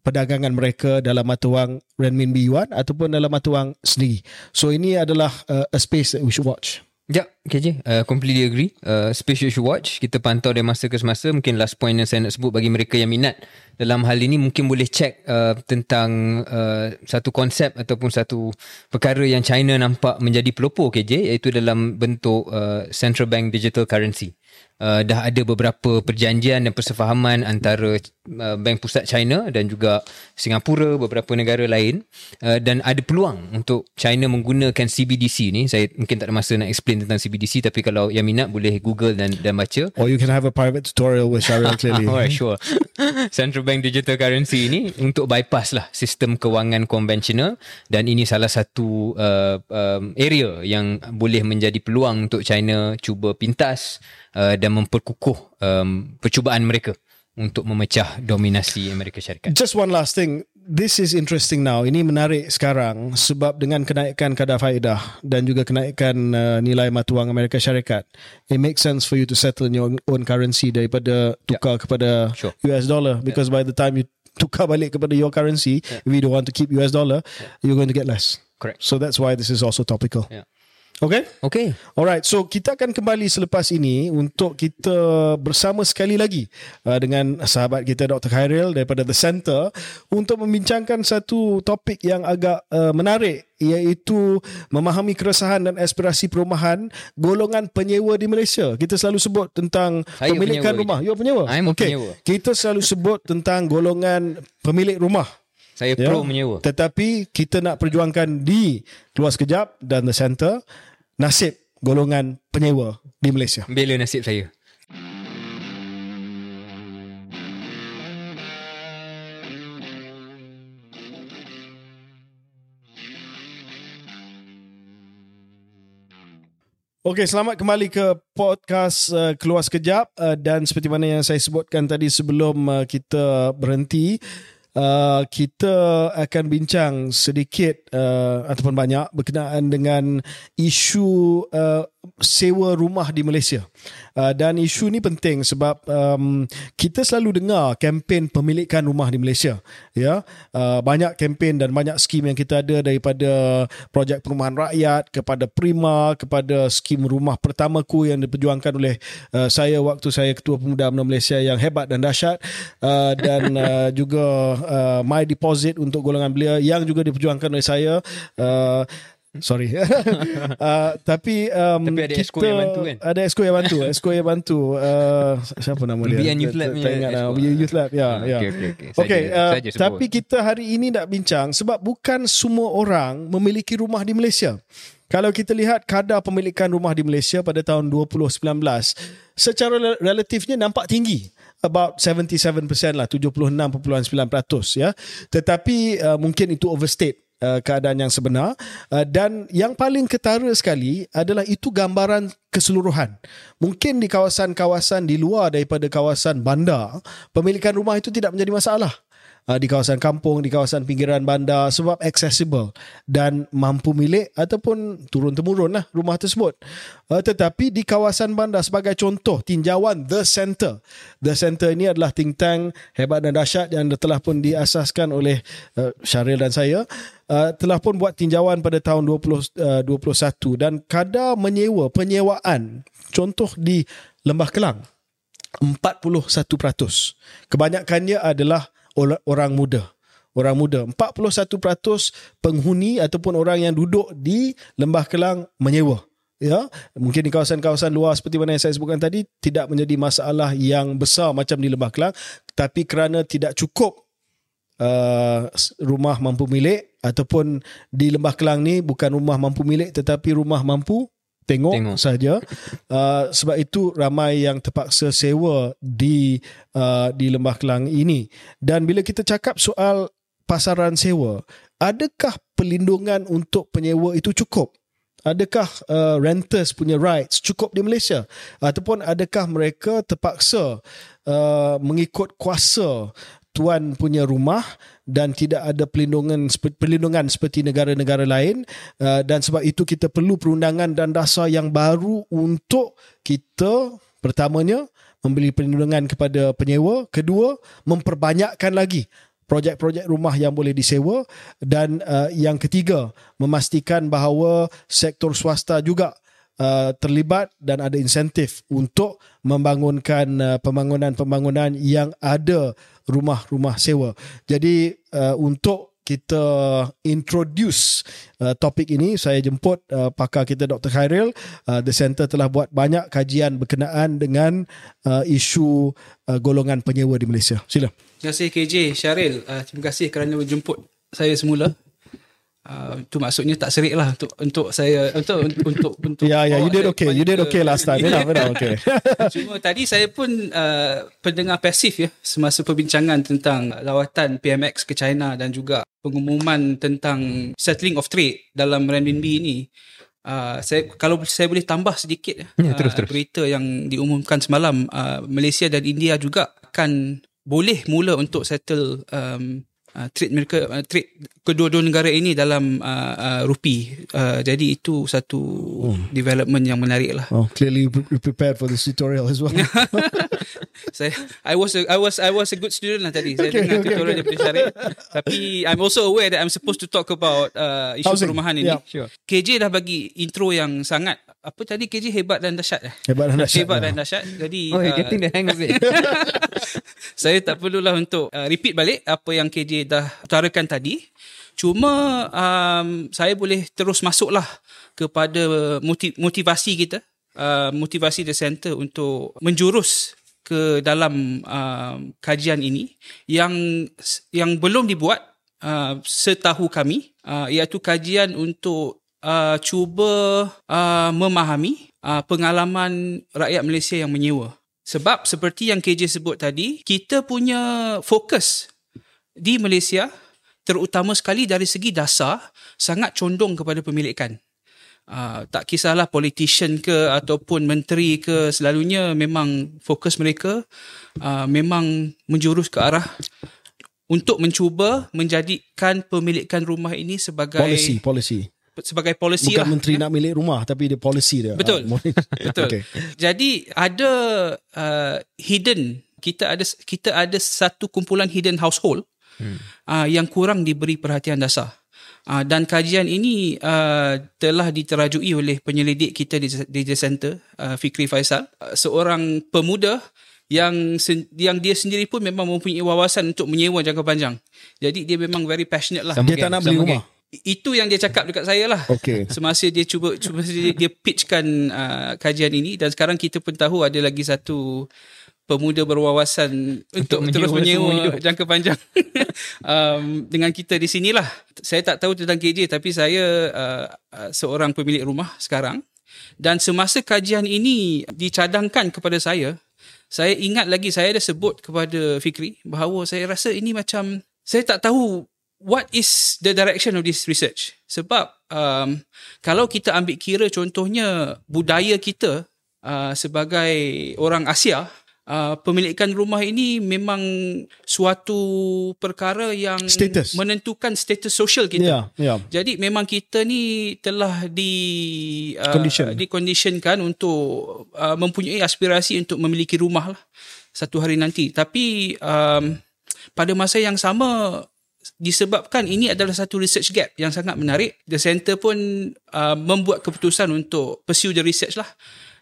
perdagangan mereka dalam mata wang renminbi yuan ataupun dalam mata wang sendiri. So ini adalah uh, a space that we should watch. Ya, okay je. Uh, completely agree. Uh, special should watch. Kita pantau dari masa ke semasa. Mungkin last point yang saya nak sebut bagi mereka yang minat dalam hal ini mungkin boleh check uh, tentang uh, satu konsep ataupun satu perkara yang China nampak menjadi pelopor KJ iaitu dalam bentuk uh, central bank digital currency uh, dah ada beberapa perjanjian dan persefahaman antara uh, Bank Pusat China dan juga Singapura, beberapa negara lain uh, dan ada peluang untuk China menggunakan CBDC ni. Saya mungkin tak ada masa nak explain tentang CBDC tapi kalau yang minat boleh Google dan dan baca. Or you can have a private tutorial with Sharia clearly. Alright, sure. Central Bank Digital Currency ini untuk bypass lah sistem kewangan konvensional dan ini salah satu uh, um, area yang boleh menjadi peluang untuk China cuba pintas uh, dan memperkukuh um, percubaan mereka untuk memecah dominasi Amerika Syarikat. Just one last thing. This is interesting now. Ini menarik sekarang sebab dengan kenaikan kadar faedah dan juga kenaikan uh, nilai mata wang Amerika Syarikat, it makes sense for you to settle in your own currency daripada tukar yeah. kepada sure. US dollar because yeah. by the time you tukar balik kepada your currency, yeah. if you don't want to keep US dollar, yeah. you're going to get less. Correct. So that's why this is also topical. Yeah. Okay? Okay. Alright, so kita akan kembali selepas ini untuk kita bersama sekali lagi uh, dengan sahabat kita Dr. Khairil daripada The Center untuk membincangkan satu topik yang agak uh, menarik iaitu memahami keresahan dan aspirasi perumahan golongan penyewa di Malaysia. Kita selalu sebut tentang Saya pemilikan rumah. You penyewa? I'm okay. penyewa. Kita selalu sebut tentang golongan pemilik rumah. Saya Ya. pro menyewa. Tetapi kita nak perjuangkan di Keluar Sekejap dan The Center nasib golongan penyewa di Malaysia. Bela nasib saya. Okey, selamat kembali ke podcast uh, Keluar Sekejap uh, dan seperti mana yang saya sebutkan tadi sebelum uh, kita berhenti, uh, kita akan bincang sedikit uh, ataupun banyak berkenaan dengan isu uh, sewa rumah di Malaysia. Uh, dan isu ni penting sebab um, kita selalu dengar kempen pemilikan rumah di Malaysia. Ya, uh, banyak kempen dan banyak skim yang kita ada daripada projek perumahan rakyat kepada Prima kepada skim rumah pertamaku yang diperjuangkan oleh uh, saya waktu saya ketua pemuda UMNO Malaysia yang hebat dan dahsyat. Uh, dan uh, juga uh, My Deposit untuk golongan belia yang juga diperjuangkan oleh saya. Uh, Sorry. uh, tapi um, Tapi ada exco yang bantu kan? Ada exco yang bantu. Exco yang bantu. Uh, siapa nama dia? BN Youth Lab Tak- punya tak ingat lah. exco. Youth Lab. Ya, Ah, ya. okey, okey, okey. Okey, Saja- uh, tapi kita hari ini nak bincang sebab bukan semua orang memiliki rumah di Malaysia. Kalau kita lihat kadar pemilikan rumah di Malaysia pada tahun 2019, secara rel- relatifnya nampak tinggi. About 77% lah, 76.9% ya. Tetapi uh, mungkin itu overstate uh, keadaan yang sebenar uh, dan yang paling ketara sekali adalah itu gambaran keseluruhan. Mungkin di kawasan-kawasan di luar daripada kawasan bandar, pemilikan rumah itu tidak menjadi masalah. Uh, di kawasan kampung, di kawasan pinggiran bandar sebab accessible dan mampu milik ataupun turun-temurun lah rumah tersebut. Uh, tetapi di kawasan bandar sebagai contoh tinjauan The Center. The Center ini adalah think tank hebat dan dahsyat yang telah pun diasaskan oleh uh, Syaril dan saya uh, telah pun buat tinjauan pada tahun 20, uh, 21 dan kadar menyewa penyewaan contoh di Lembah Kelang 41%. Kebanyakannya adalah orang muda. Orang muda. 41% penghuni ataupun orang yang duduk di Lembah Kelang menyewa. Ya, mungkin di kawasan-kawasan luar seperti mana yang saya sebutkan tadi tidak menjadi masalah yang besar macam di Lembah Kelang, tapi kerana tidak cukup uh, rumah mampu milik ataupun di Lembah Kelang ni bukan rumah mampu milik tetapi rumah mampu tengok, Tengok. saja. Uh, sebab itu ramai yang terpaksa sewa di uh, di Lembah Kelang ini. Dan bila kita cakap soal pasaran sewa, adakah pelindungan untuk penyewa itu cukup? Adakah uh, renters punya rights cukup di Malaysia ataupun adakah mereka terpaksa uh, mengikut kuasa tuan punya rumah dan tidak ada pelindungan sep- perlindungan seperti negara-negara lain uh, dan sebab itu kita perlu perundangan dan dasar yang baru untuk kita pertamanya memberi perlindungan kepada penyewa kedua memperbanyakkan lagi projek-projek rumah yang boleh disewa dan uh, yang ketiga memastikan bahawa sektor swasta juga uh, terlibat dan ada insentif untuk membangunkan uh, pembangunan-pembangunan yang ada rumah-rumah sewa. Jadi uh, untuk kita introduce uh, topik ini saya jemput uh, pakar kita Dr. Khairil uh, the center telah buat banyak kajian berkenaan dengan uh, isu uh, golongan penyewa di Malaysia. Sila. Terima kasih KJ Syaril. Uh, terima kasih kerana menjemput saya semula. Uh, itu maksudnya tak serik lah untuk untuk saya untuk untuk untuk Ya ya you did okay. You did okay last time. Enough enough okay. Cuma tadi saya pun uh, pendengar pasif ya semasa perbincangan tentang lawatan PMX ke China dan juga pengumuman tentang settling of trade dalam renminbi ini. Uh, saya kalau saya boleh tambah sedikit Ya, terus, uh, terus. berita yang diumumkan semalam uh, Malaysia dan India juga akan boleh mula untuk settle um, uh, trade mereka uh, trade kedua-dua negara ini dalam uh, uh, rupi. Uh, jadi itu satu hmm. development yang menarik lah. Oh, clearly you prepared for this tutorial as well. saya I was a, I was I was a good student lah tadi. Saya okay, dengar okay, tutorial okay. daripada Syarif. Tapi I'm also aware that I'm supposed to talk about uh, isu Housing. perumahan ini. Yeah, sure. KJ dah bagi intro yang sangat apa tadi KJ hebat dan dahsyat eh? Hebat dan dahsyat. Hebat dan dahsyat. Jadi Oh, uh, getting the hang of it. saya tak perlulah untuk uh, repeat balik apa yang KJ dah utarakan tadi. Cuma um, saya boleh terus masuklah kepada motivasi kita, uh, motivasi the center untuk menjurus ke dalam uh, kajian ini yang yang belum dibuat uh, setahu kami uh, iaitu kajian untuk uh, cuba uh, memahami uh, pengalaman rakyat Malaysia yang menyewa. Sebab seperti yang KJ sebut tadi, kita punya fokus di Malaysia terutama sekali dari segi dasar sangat condong kepada pemilikan. Uh, tak kisahlah politician ke ataupun menteri ke selalunya memang fokus mereka uh, memang menjurus ke arah untuk mencuba menjadikan pemilikan rumah ini sebagai policy policy sebagai polisi Bukan lah. menteri nak milik rumah tapi dia policy dia. Betul. Ah, Betul. okay. Jadi ada uh, hidden kita ada kita ada satu kumpulan hidden household hmm. uh, yang kurang diberi perhatian dasar. Uh, dan kajian ini uh, telah diterajui oleh penyelidik kita di, di The Center, uh, Fikri Faisal, uh, seorang pemuda yang yang dia sendiri pun memang mempunyai wawasan untuk menyewa jangka panjang. Jadi dia memang very passionate lah. Sama dia tak nak beli rumah. Itu yang dia cakap dekat saya lah. Okay. Semasa dia cuba, cuba dia, dia pitchkan uh, kajian ini dan sekarang kita pun tahu ada lagi satu pemuda berwawasan untuk, untuk terus menyewa jangka panjang um, dengan kita di sinilah. Saya tak tahu tentang KJ tapi saya uh, uh, seorang pemilik rumah sekarang dan semasa kajian ini dicadangkan kepada saya, saya ingat lagi saya ada sebut kepada Fikri bahawa saya rasa ini macam saya tak tahu what is the direction of this research? Sebab um, kalau kita ambil kira contohnya budaya kita uh, sebagai orang Asia, uh, pemilikan rumah ini memang suatu perkara yang status. menentukan status sosial kita. Yeah, yeah. Jadi memang kita ni telah di uh, Condition. dikondisionkan untuk uh, mempunyai aspirasi untuk memiliki rumah lah satu hari nanti. Tapi um, pada masa yang sama disebabkan ini adalah satu research gap yang sangat menarik. The Center pun uh, membuat keputusan untuk pursue the research lah.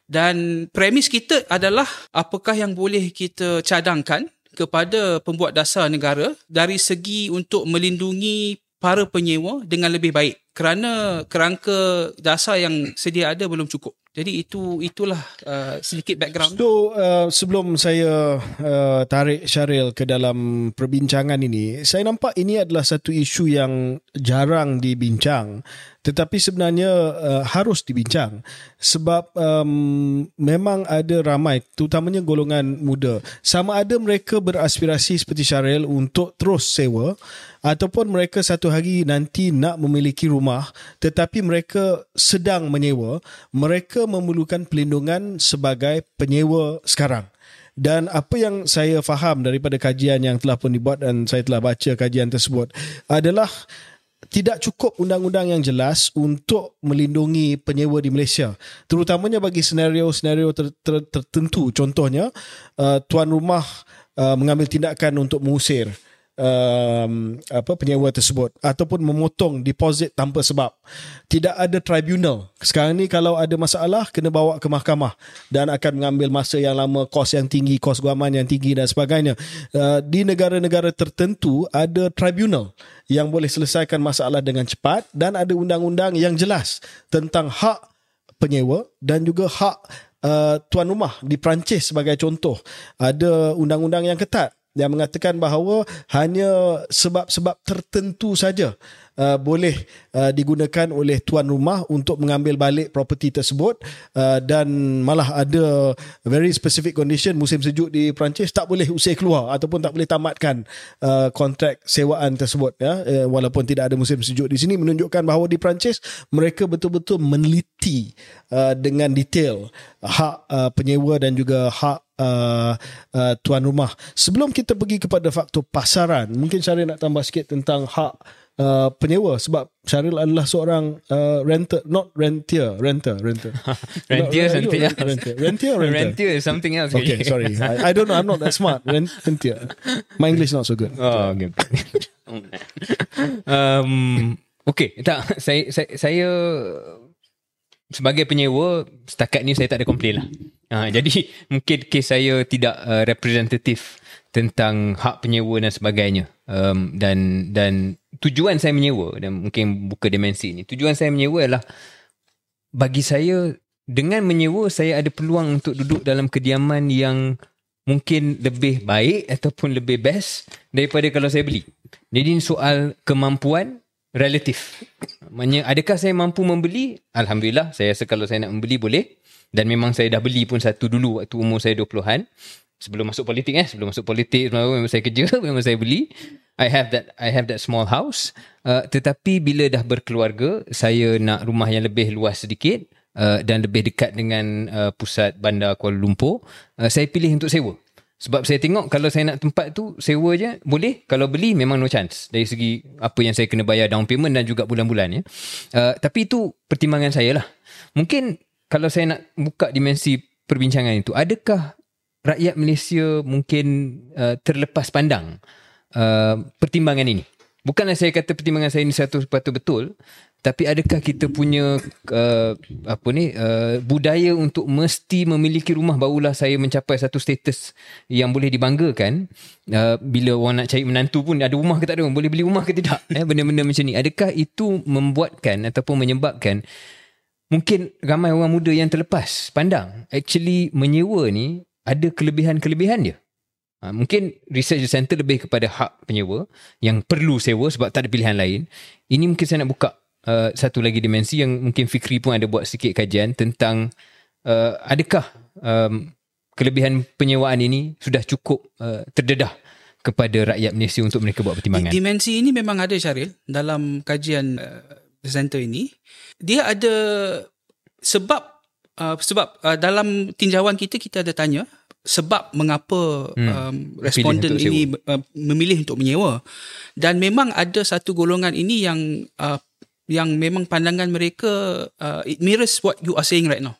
Dan premis kita adalah apakah yang boleh kita cadangkan kepada pembuat dasar negara dari segi untuk melindungi para penyewa dengan lebih baik kerana kerangka dasar yang sedia ada belum cukup. Jadi itu itulah uh, sedikit background. So uh, sebelum saya uh, tarik Syaril ke dalam perbincangan ini, saya nampak ini adalah satu isu yang jarang dibincang tetapi sebenarnya uh, harus dibincang sebab um, memang ada ramai terutamanya golongan muda sama ada mereka beraspirasi seperti Syaril untuk terus sewa ataupun mereka satu hari nanti nak memiliki rumah tetapi mereka sedang menyewa mereka memerlukan perlindungan sebagai penyewa sekarang. Dan apa yang saya faham daripada kajian yang telah pun dibuat dan saya telah baca kajian tersebut adalah tidak cukup undang-undang yang jelas untuk melindungi penyewa di Malaysia. Terutamanya bagi senario-senario ter- ter- tertentu. Contohnya uh, tuan rumah uh, mengambil tindakan untuk mengusir um, apa penyewa tersebut ataupun memotong deposit tanpa sebab. Tidak ada tribunal. Sekarang ni kalau ada masalah kena bawa ke mahkamah dan akan mengambil masa yang lama kos yang tinggi kos guaman yang tinggi dan sebagainya. Uh, di negara-negara tertentu ada tribunal yang boleh selesaikan masalah dengan cepat dan ada undang-undang yang jelas tentang hak penyewa dan juga hak uh, tuan rumah di Perancis sebagai contoh. Ada undang-undang yang ketat yang mengatakan bahawa hanya sebab-sebab tertentu saja uh, boleh uh, digunakan oleh tuan rumah untuk mengambil balik properti tersebut. Uh, dan malah ada very specific condition musim sejuk di Perancis tak boleh usir keluar ataupun tak boleh tamatkan uh, kontrak sewaan tersebut ya. Uh, walaupun tidak ada musim sejuk di sini menunjukkan bahawa di Perancis mereka betul-betul meneliti uh, dengan detail hak uh, penyewa dan juga hak uh, uh, tuan rumah. Sebelum kita pergi kepada faktor pasaran, mungkin Syaril nak tambah sikit tentang hak uh, penyewa sebab Syaril adalah seorang uh, renter, not rentier, renter, renter. Rentier Not- something. Rentier, rentier, or renter. Rentier is something else. Okay, sorry. I, I don't know. I'm not that smart. Rent, rentier. My English not so good. Oh, okay. um, okay, tak saya saya, saya sebagai penyewa setakat ni saya tak ada komplain lah. Ha, jadi mungkin kes saya tidak uh, representatif tentang hak penyewa dan sebagainya. Um, dan dan tujuan saya menyewa dan mungkin buka dimensi ni. Tujuan saya menyewa adalah bagi saya dengan menyewa saya ada peluang untuk duduk dalam kediaman yang mungkin lebih baik ataupun lebih best daripada kalau saya beli. Jadi ini soal kemampuan relatif. Maksudnya adakah saya mampu membeli? Alhamdulillah, saya rasa kalau saya nak membeli boleh. Dan memang saya dah beli pun satu dulu waktu umur saya 20-an. Sebelum masuk politik eh, sebelum masuk politik memang saya kerja, memang saya beli. I have that I have that small house. Uh, tetapi bila dah berkeluarga, saya nak rumah yang lebih luas sedikit uh, dan lebih dekat dengan uh, pusat bandar Kuala Lumpur, uh, saya pilih untuk sewa. Sebab saya tengok kalau saya nak tempat tu sewa je boleh. Kalau beli memang no chance dari segi apa yang saya kena bayar down payment dan juga bulan-bulan ya. Uh, tapi itu pertimbangan saya lah. Mungkin kalau saya nak buka dimensi perbincangan itu, adakah rakyat Malaysia mungkin uh, terlepas pandang uh, pertimbangan ini? Bukanlah saya kata pertimbangan saya ini satu sepatu betul, tapi adakah kita punya uh, apa ni uh, budaya untuk mesti memiliki rumah? Barulah saya mencapai satu status yang boleh dibanggakan. Uh, bila orang nak cari menantu pun ada rumah ke tak ada? Boleh beli rumah ke tidak? Eh benda-benda macam ni. Adakah itu membuatkan ataupun menyebabkan mungkin ramai orang muda yang terlepas pandang actually menyewa ni ada kelebihan-kelebihan dia? Ha, mungkin research center lebih kepada hak penyewa yang perlu sewa sebab tak ada pilihan lain. Ini mungkin saya nak buka uh, satu lagi dimensi yang mungkin Fikri pun ada buat sikit kajian tentang uh, adakah um, kelebihan penyewaan ini sudah cukup uh, terdedah kepada rakyat Malaysia untuk mereka buat pertimbangan. Dimensi ini memang ada Syaril dalam kajian uh, center ini. Dia ada sebab uh, sebab uh, dalam tinjauan kita kita ada tanya sebab mengapa hmm. um, responden ini uh, memilih untuk menyewa dan memang ada satu golongan ini yang uh, yang memang pandangan mereka uh, it mirrors what you are saying right now.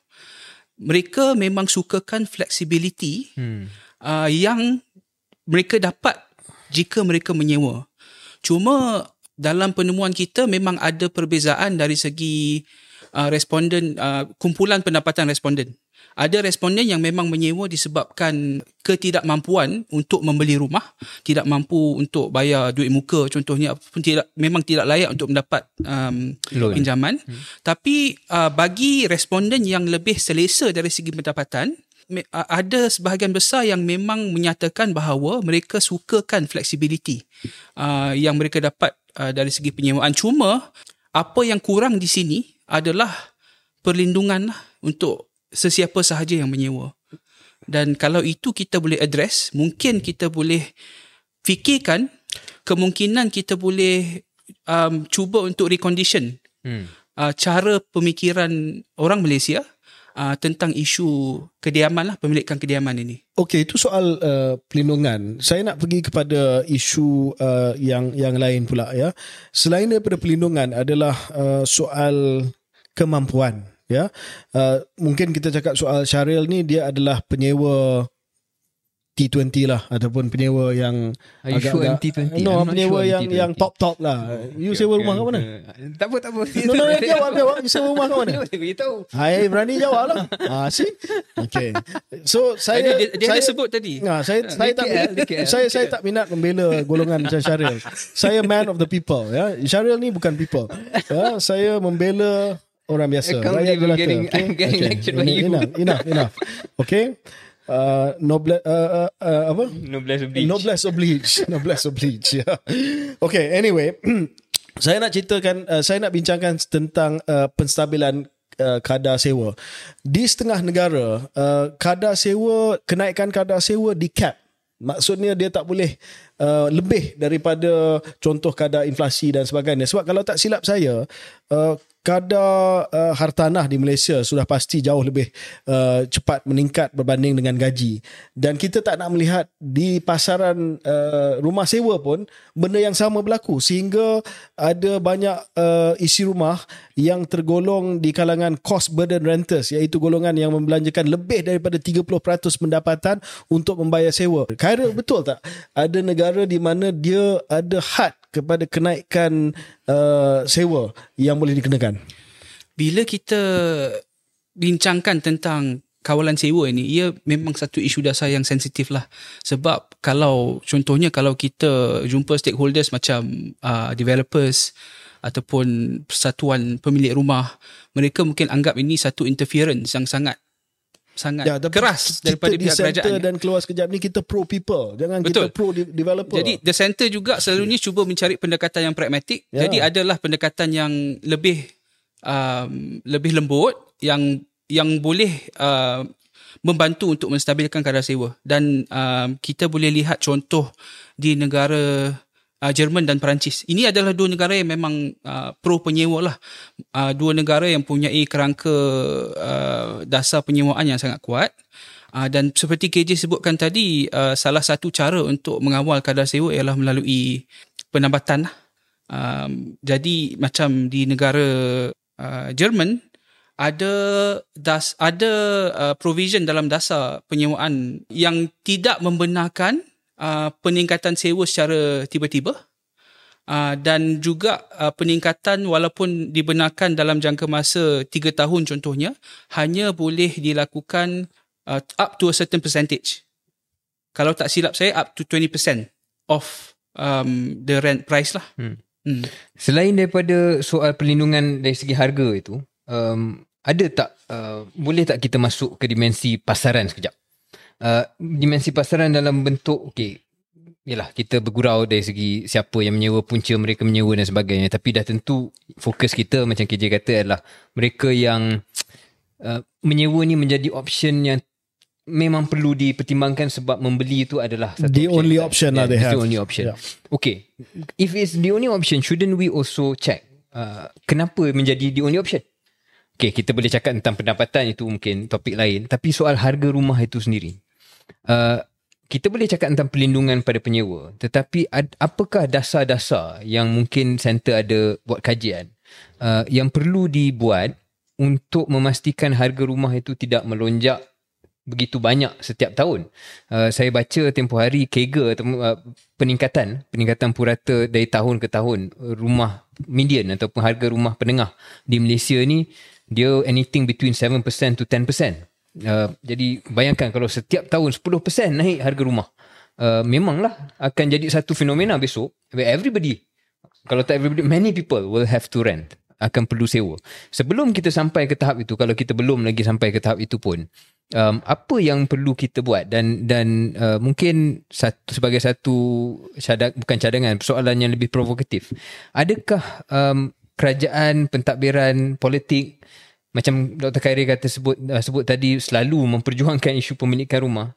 Mereka memang sukakan flexibility hmm. uh, yang mereka dapat jika mereka menyewa. Cuma dalam penemuan kita memang ada perbezaan dari segi uh, responden uh, kumpulan pendapatan responden. Ada responden yang memang menyewa disebabkan ketidakmampuan untuk membeli rumah, tidak mampu untuk bayar duit muka contohnya pun tidak memang tidak layak untuk mendapat um, Loan. pinjaman. Hmm. Tapi uh, bagi responden yang lebih selesa dari segi pendapatan, me- uh, ada sebahagian besar yang memang menyatakan bahawa mereka sukakan flexibility uh, yang mereka dapat uh, dari segi penyewaan. Cuma apa yang kurang di sini adalah perlindungan lah untuk sesiapa sahaja yang menyewa. Dan kalau itu kita boleh address, mungkin kita boleh fikirkan kemungkinan kita boleh um, cuba untuk recondition Hmm. uh, cara pemikiran orang Malaysia uh, tentang isu kediaman lah, pemilikan kediaman ini. Okey, itu soal uh, pelindungan. Saya nak pergi kepada isu uh, yang yang lain pula ya. Selain daripada pelindungan adalah uh, soal kemampuan ya. Uh, mungkin kita cakap soal Syaril ni dia adalah penyewa T20 lah ataupun penyewa yang Are you sure agak-agak- M T20? No, I'm penyewa sure yang M T20. yang top top lah. You sewa rumah kat mana? Tak apa, tak apa. No, no, no, jawab, jawab. You sewa rumah kat mana? Hai, berani jawab lah. Ah, see? Okay. So, saya... dia dia, dia saya, ada sebut tadi. Nah, saya saya tak DKL, DKL. saya saya tak minat membela golongan macam Syaril. Saya man of the people ya. Syaril ni bukan people. Ya, saya membela orang biasa. I can't rakyat believe I'm jelata. getting- okay? I'm getting lectured by you. Enough, enough, enough. Okay. Uh, noble, uh, uh, uh, apa? Noblesse oblige. Noblesse oblige. Noblesse oblige. Ya. Okay, anyway. saya nak ceritakan, uh, saya nak bincangkan tentang uh, penstabilan uh, kadar sewa. Di setengah negara, uh, kadar sewa, kenaikan kadar sewa di cap. Maksudnya dia tak boleh uh, lebih daripada contoh kadar inflasi dan sebagainya. Sebab kalau tak silap saya, uh, kadar uh, hartanah di Malaysia sudah pasti jauh lebih uh, cepat meningkat berbanding dengan gaji. Dan kita tak nak melihat di pasaran uh, rumah sewa pun benda yang sama berlaku. Sehingga ada banyak uh, isi rumah yang tergolong di kalangan cost burden renters iaitu golongan yang membelanjakan lebih daripada 30% pendapatan untuk membayar sewa. Khairul betul tak? Ada negara di mana dia ada had kepada kenaikan uh, sewa yang boleh dikenakan? Bila kita bincangkan tentang kawalan sewa ini, ia memang satu isu dasar yang sensitif lah. Sebab kalau contohnya kalau kita jumpa stakeholders macam uh, developers ataupun persatuan pemilik rumah, mereka mungkin anggap ini satu interference yang sangat sangat ya, keras daripada pihak kerajaan. Kita dan keluar sekejap ni kita pro people. Jangan Betul. kita pro developer. Jadi the center juga selalunya cuba mencari pendekatan yang pragmatik. Ya. Jadi adalah pendekatan yang lebih um, lebih lembut yang yang boleh uh, membantu untuk menstabilkan kadar sewa. Dan um, kita boleh lihat contoh di negara uh, Jerman dan Perancis. Ini adalah dua negara yang memang uh, pro penyewa lah. Uh, dua negara yang punya kerangka uh, dasar penyewaan yang sangat kuat. Uh, dan seperti KJ sebutkan tadi, uh, salah satu cara untuk mengawal kadar sewa ialah melalui penambatan. Um, jadi macam di negara uh, Jerman, ada das ada uh, provision dalam dasar penyewaan yang tidak membenarkan uh, peningkatan sewa secara tiba-tiba uh, dan juga uh, peningkatan walaupun dibenarkan dalam jangka masa 3 tahun contohnya hanya boleh dilakukan uh, up to a certain percentage. Kalau tak silap saya up to 20% of um, the rent price lah. Hmm. Hmm. Selain daripada soal perlindungan dari segi harga itu, um, ada tak uh, boleh tak kita masuk ke dimensi pasaran sekejap? Uh, dimensi pasaran dalam bentuk okay, Yalah, kita bergurau dari segi siapa yang menyewa punca mereka menyewa dan sebagainya. Tapi dah tentu fokus kita macam KJ kata adalah mereka yang uh, menyewa ni menjadi option yang memang perlu dipertimbangkan sebab membeli itu adalah satu the option only kan? option lah yeah, they have. The only option. Yeah. Okay, if it's the only option, shouldn't we also check uh, kenapa menjadi the only option? Okay, kita boleh cakap tentang pendapatan itu mungkin topik lain. Tapi soal harga rumah itu sendiri. Uh, kita boleh cakap tentang perlindungan pada penyewa tetapi ad, apakah dasar-dasar yang mungkin center ada buat kajian uh, yang perlu dibuat untuk memastikan harga rumah itu tidak melonjak begitu banyak setiap tahun. Uh, saya baca tempoh hari kega uh, peningkatan peningkatan purata dari tahun ke tahun rumah median ataupun harga rumah penengah di Malaysia ni dia anything between 7% to 10%. Uh, jadi bayangkan kalau setiap tahun 10% naik harga rumah. Uh, memanglah akan jadi satu fenomena besok where everybody kalau tak everybody many people will have to rent akan perlu sewa. Sebelum kita sampai ke tahap itu kalau kita belum lagi sampai ke tahap itu pun um, apa yang perlu kita buat dan dan uh, mungkin satu sebagai satu cadang bukan cadangan persoalan yang lebih provokatif. Adakah um, kerajaan pentadbiran politik macam Dr. Khairi kata sebut uh, sebut tadi selalu memperjuangkan isu pemilikan rumah.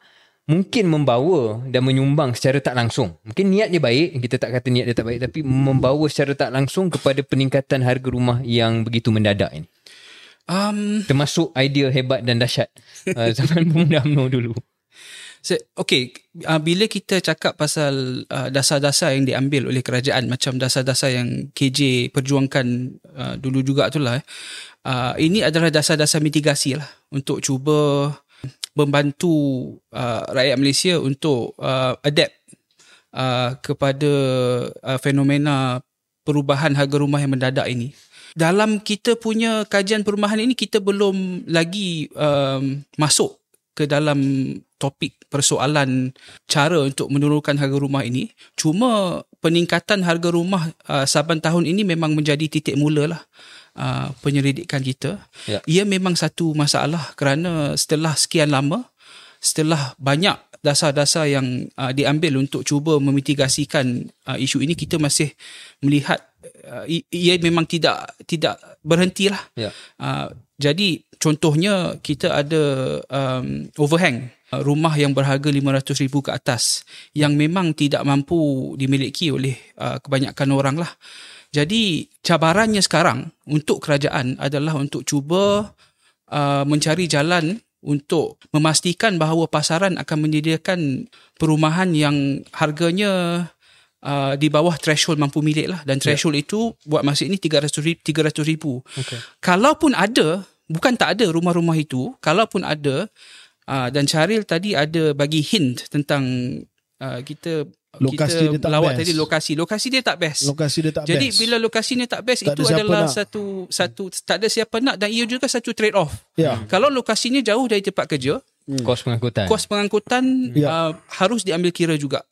Mungkin membawa dan menyumbang secara tak langsung. Mungkin niat dia baik kita tak kata niat dia tak baik tapi membawa secara tak langsung kepada peningkatan harga rumah yang begitu mendadak ini. Um, termasuk idea hebat dan dahsyat. Uh, zaman Bunda UMNO dulu So, okay, uh, bila kita cakap pasal uh, dasar-dasar yang diambil oleh kerajaan macam dasar-dasar yang KJ perjuangkan uh, dulu juga tu lah, eh, uh, ini adalah dasar-dasar mitigasi lah untuk cuba membantu uh, rakyat Malaysia untuk uh, adapt uh, kepada uh, fenomena perubahan harga rumah yang mendadak ini. Dalam kita punya kajian perumahan ini kita belum lagi um, masuk ke dalam topik persoalan cara untuk menurunkan harga rumah ini. Cuma peningkatan harga rumah uh, saban tahun ini memang menjadi titik mula lah uh, penyelidikan kita. Ya. Ia memang satu masalah kerana setelah sekian lama, setelah banyak dasar-dasar yang uh, diambil untuk cuba memitigasikan uh, isu ini, kita masih melihat uh, ia memang tidak tidak berhentilah. Ya. Uh, jadi contohnya kita ada um, overhang uh, rumah yang berharga RM500,000 ke atas yang memang tidak mampu dimiliki oleh uh, kebanyakan orang lah Jadi cabarannya sekarang untuk kerajaan adalah untuk cuba uh, mencari jalan untuk memastikan bahawa pasaran akan menyediakan perumahan yang harganya uh, di bawah threshold mampu milik lah dan threshold yeah. itu buat masa ini 300 ribu, 300 ribu. Okay. Kalaupun ada, bukan tak ada rumah-rumah itu, kalaupun ada uh, dan Syaril tadi ada bagi hint tentang uh, kita lokasi kita dia tak lawak best. tadi lokasi lokasi dia tak best Lokasi dia tak jadi best. bila lokasi ni tak best Tak itu adalah nak. satu satu tak ada siapa nak dan ia juga satu trade off Ya. kalau lokasinya jauh dari tempat kerja Kos pengangkutan. kos pengangkutan Ya. uh, harus diambil kira juga.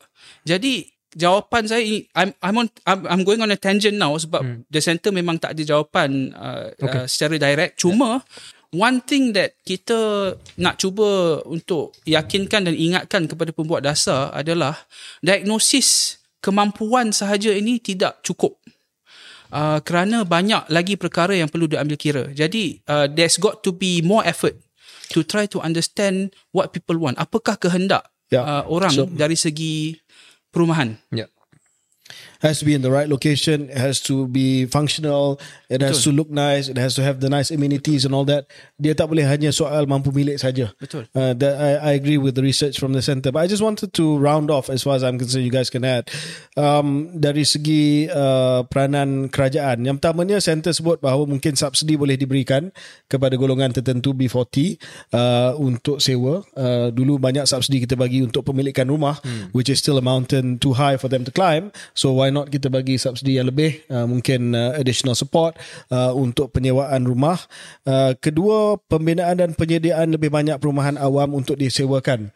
Jadi jawapan saya I'm I'm on I'm, I'm going on a tangent now sebab hmm. the center memang tak ada jawapan uh, okay. uh, secara direct. Cuma one thing that kita nak cuba untuk yakinkan dan ingatkan kepada pembuat dasar adalah diagnosis kemampuan sahaja ini tidak cukup. Uh, kerana banyak lagi perkara yang perlu diambil kira. Jadi uh, there's got to be more effort to try to understand what people want. Apakah kehendak Ya. uh, orang So- dari segi perumahan? Ya. Has to be in the right location. It has to be functional. It has to look nice. It has to have the nice amenities and all that. Dia tak boleh hanya soal mampu milik saja. Betul. Uh, that I, I agree with the research from the center. But I just wanted to round off as far as I'm concerned. You guys can add um, dari segi uh, peranan kerajaan. Yang pertamanya center sebut bahawa mungkin subsidi boleh diberikan kepada golongan tertentu B40 uh, untuk sewa. Uh, dulu banyak subsidi kita bagi untuk pemilikan rumah, hmm. which is still a mountain too high for them to climb. So why not kita bagi subsidi yang lebih, uh, mungkin uh, additional support uh, untuk penyewaan rumah. Uh, kedua, pembinaan dan penyediaan lebih banyak perumahan awam untuk disewakan.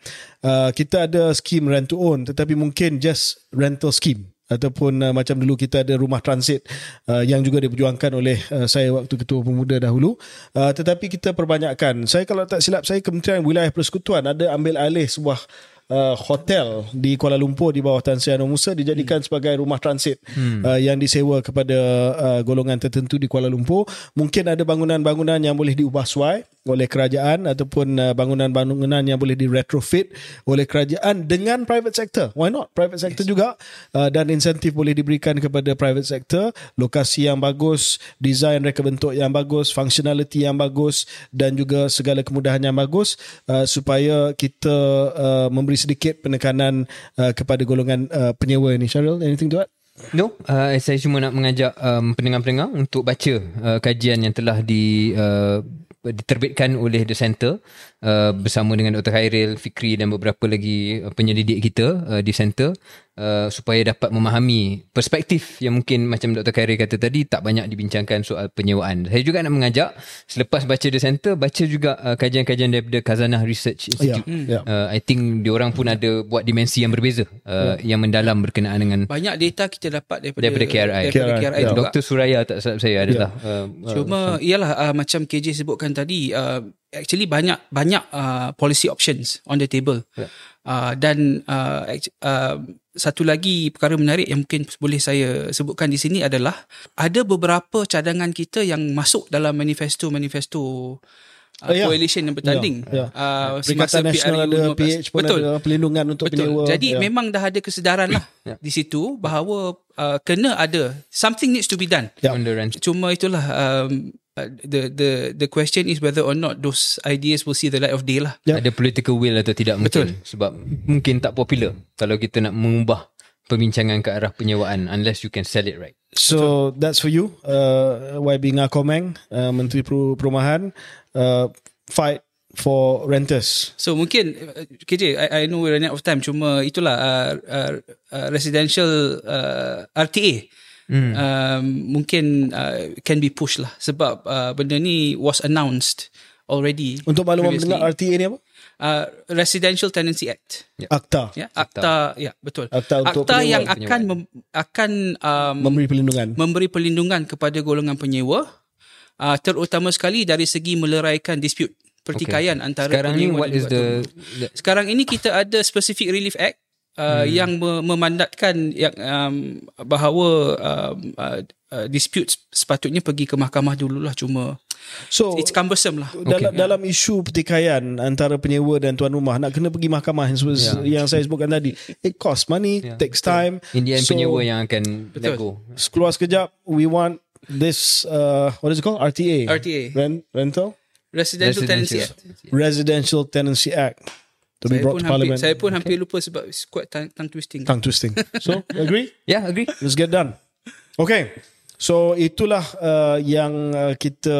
Uh, kita ada skim rent to own tetapi mungkin just rental scheme ataupun uh, macam dulu kita ada rumah transit uh, yang juga diperjuangkan oleh uh, saya waktu ketua pemuda dahulu uh, tetapi kita perbanyakkan saya kalau tak silap saya Kementerian Wilayah Persekutuan ada ambil alih sebuah uh, hotel di Kuala Lumpur di bawah Tan Sri Anwar Musa dijadikan hmm. sebagai rumah transit hmm. uh, yang disewa kepada uh, golongan tertentu di Kuala Lumpur mungkin ada bangunan-bangunan yang boleh diubah suai oleh kerajaan ataupun uh, bangunan-bangunan yang boleh di retrofit oleh kerajaan dengan private sector why not private sector yes. juga uh, dan insentif boleh diberikan kepada private sector lokasi yang bagus design reka bentuk yang bagus functionality yang bagus dan juga segala kemudahan yang bagus uh, supaya kita uh, memberi sedikit penekanan uh, kepada golongan uh, penyewa ini Syaril anything to add No, uh, saya cuma nak mengajak um, pendengar-pendengar untuk baca uh, kajian yang telah di uh, diterbitkan oleh The Center uh, bersama dengan Dr. Khairil, Fikri dan beberapa lagi uh, penyelidik kita uh, di Center uh, supaya dapat memahami perspektif yang mungkin macam Dr. Khairil kata tadi tak banyak dibincangkan soal penyewaan. Saya juga nak mengajak selepas baca The Center baca juga uh, kajian-kajian daripada Khazanah Research Institute. Ya, ya. Uh, I think diorang pun ada buat dimensi yang berbeza uh, yang mendalam berkenaan dengan Banyak data kita dapat daripada Daripada KRI. Daripada KRI, KRI ya. juga. Dr. Suraya tak salah saya adalah uh, Cuma ialah uh, macam KJ sebutkan tadi uh, actually banyak banyak uh, policy options on the table. Ya. Uh, dan uh, uh, satu lagi perkara menarik yang mungkin boleh saya sebutkan di sini adalah ada beberapa cadangan kita yang masuk dalam manifesto-manifesto uh, ya. coalition yang bertanding. Ya, ya. Uh, Perikatan Nasional ada 15. PH pun Betul. ada perlindungan untuk Betul. penyewa Jadi Ya. memang dah ada kesedaran lah Ya. di situ bahawa uh, kena ada something needs to be done. Ya. on the rent. Cuma itulah um, uh, the the the question is whether or not those ideas will see the light of day lah. Ya. Ada political will atau tidak mungkin sebab mungkin tak popular kalau kita nak mengubah perbincangan ke arah penyewaan unless you can sell it right. So that's for you, uh, YB Ngakomeng, uh, Menteri Peru- Perumahan, uh, fight for renters. So mungkin uh, KJ I, I know we're running out of time cuma itulah uh, uh, uh, residential uh, RTA hmm. um, mungkin uh, can be pushed lah sebab uh, benda ni was announced already Untuk makluman previously. pendengar RTA ni apa? uh, Residential Tenancy Act Akta. ya akta ya betul Akta untuk akta penyewa- yang akan mem, akan um, Memberi perlindungan. memberi perlindungan kepada golongan penyewa uh, terutama sekali dari segi meleraikan dispute pertikaian okay. antara Sekarang ni penyewa what dan is the, the sekarang ini kita ada specific relief act uh, yang me- memandatkan yang um, bahawa um, uh, uh, dispute sepatutnya pergi ke mahkamah dululah cuma So it's cumbersome lah. dalam dalam isu pertikaian antara penyewa dan tuan rumah nak kena pergi mahkamah yang, yeah. yang saya sebutkan tadi it costs money yeah. takes time In the end So, penyewa yang akan let go. keluar sekejap we want this uh, what is it called RTA RTA. Rent, rental Residential Tenancy Act. Residential Tenancy Act to be Saya brought pun, to hampir, saya pun hampir lupa sebab it's quite tongue, tongue twisting. tongue twisting so agree Yeah, agree. Let's get done. Okay. So itulah uh, yang uh, kita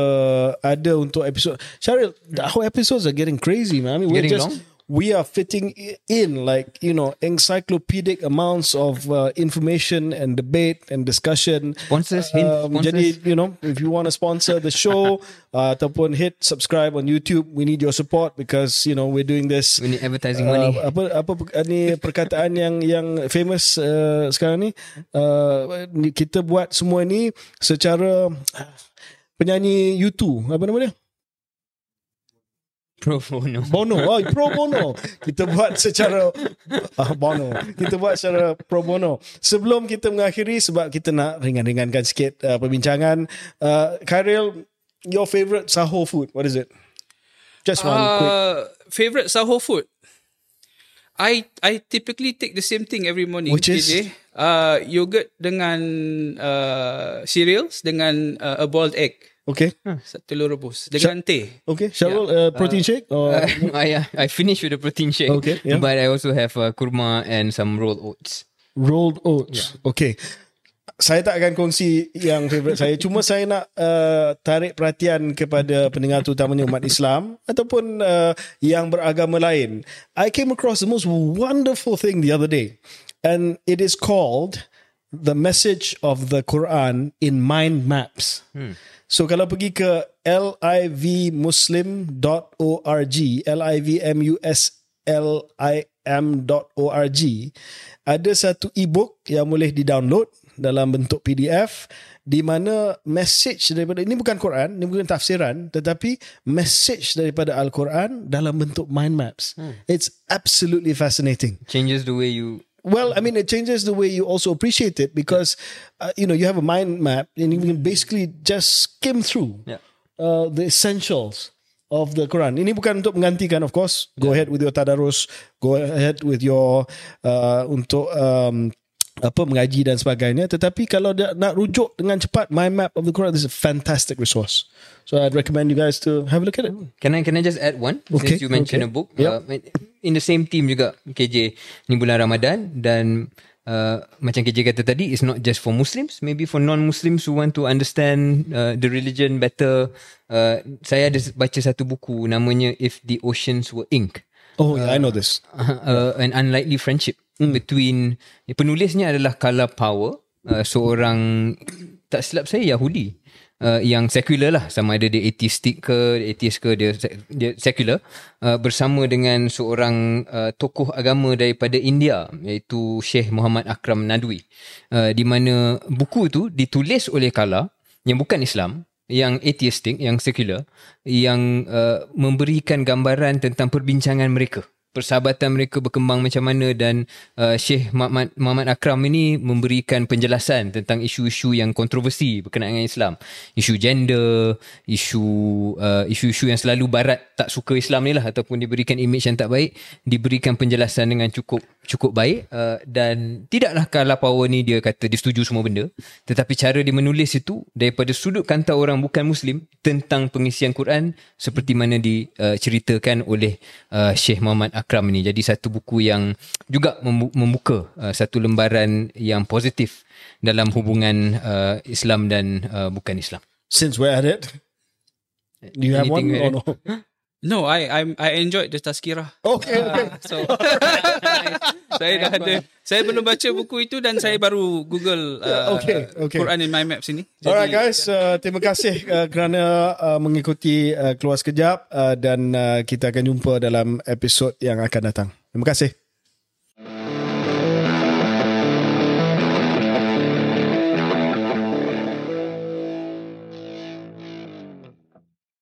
ada untuk episod. Syaril, our episodes are getting crazy, man. I mean, we're Getting just long? We are fitting in like you know encyclopedic amounts of uh, information and debate and discussion. Sponsors, Um, sponsors. jadi you know if you want to sponsor the show uh, ataupun hit subscribe on YouTube, we need your support because you know we're doing this We need advertising Uh, money. apa apa per- ni perkataan yang yang famous uh, sekarang ni uh, kita buat semua ni secara penyanyi U2 apa nama dia Pro bono. Bono oh pro bono kita buat secara uh, bono kita buat secara pro bono sebelum kita mengakhiri sebab kita nak ringan-ringankan sikit uh, perbincangan uh, Khairil your favourite sahur food what is it just one quick Uh, favorite sahur food. I I typically take the same thing every morning. Which is? Uh, yogurt dengan uh, cereals dengan uh, a boiled egg. Okay Satu telur rebus dengan teh. okay Syarul uh, protein shake or I I finish with the protein shake. Okay, yeah. But I also have uh, kurma and some rolled oats. Rolled oats. Yeah. Okay. Saya tak akan kongsi yang favourite saya. Cuma saya nak uh, tarik perhatian kepada pendengar terutamanya umat Islam ataupun uh, yang beragama lain. I came across the most wonderful thing the other day. And it is called the message of the Quran in mind maps. Hmm. So kalau pergi ke livmuslim.org, livmuslim.org, ada satu e-book yang boleh di-download dalam bentuk PDF di mana message daripada ini bukan Quran, ini bukan tafsiran, tetapi message daripada Al-Quran dalam bentuk mind maps. Hmm. It's absolutely fascinating. Changes the way you Well, I mean, it changes the way you also appreciate it because, uh, you know, you have a mind map and you can basically just skim through Yeah. uh, the essentials of the Quran. Ini bukan untuk menggantikan, of course. Go ahead with your tadarus. Go ahead with your uh, untuk um, apa mengaji dan sebagainya. Tetapi kalau dia nak rujuk dengan cepat, mind map of the Quran is a fantastic resource. So I'd recommend you guys to have a look at it. Can I can I just add one Okay, since you mentioned okay. a book? Yep. Uh, in the same team juga KJ ni bulan Ramadan dan uh, macam KJ kata tadi it's not just for Muslims maybe for non-Muslims who want to understand uh, the religion better. Uh, saya ada baca satu buku namanya If the Oceans Were Ink. Oh, yeah, I know this. uh, an unlikely friendship Hmm. between penulisnya adalah Carla Power uh, seorang tak silap saya Yahudi uh, yang secular lah sama ada dia atheistic ke atheist ke dia dia secular uh, bersama dengan seorang uh, tokoh agama daripada India iaitu Sheikh Muhammad Akram Nadwi uh, di mana buku tu ditulis oleh Carla yang bukan Islam yang atheistic, yang secular, yang uh, memberikan gambaran tentang perbincangan mereka. Persahabatan mereka berkembang macam mana dan uh, Syekh Muhammad, Muhammad Akram ini memberikan penjelasan tentang isu-isu yang kontroversi berkenaan dengan Islam. Isu gender, isu uh, isu-isu yang selalu barat tak suka Islam ni lah ataupun diberikan image yang tak baik, diberikan penjelasan dengan cukup cukup baik uh, dan tidaklah Carla Power ni dia kata dia setuju semua benda. Tetapi cara dia menulis itu daripada sudut kanta orang bukan muslim tentang pengisian Quran seperti mana diceritakan oleh uh, Syekh Muhammad Akram ni. Jadi satu buku yang juga membu- membuka uh, satu lembaran yang positif dalam hubungan uh, Islam dan uh, bukan Islam. Since we're at it, do you have one Anything or no? No, I I I enjoyed the tazkirah. Okay, okay. So saya dah ada saya belum baca buku itu dan saya baru Google uh, Okay, okay. Quran in my maps ini. Alright guys, uh, terima kasih uh, kerana uh, mengikuti uh, Keluar Sekejap uh, dan uh, kita akan jumpa dalam episod yang akan datang. Terima kasih.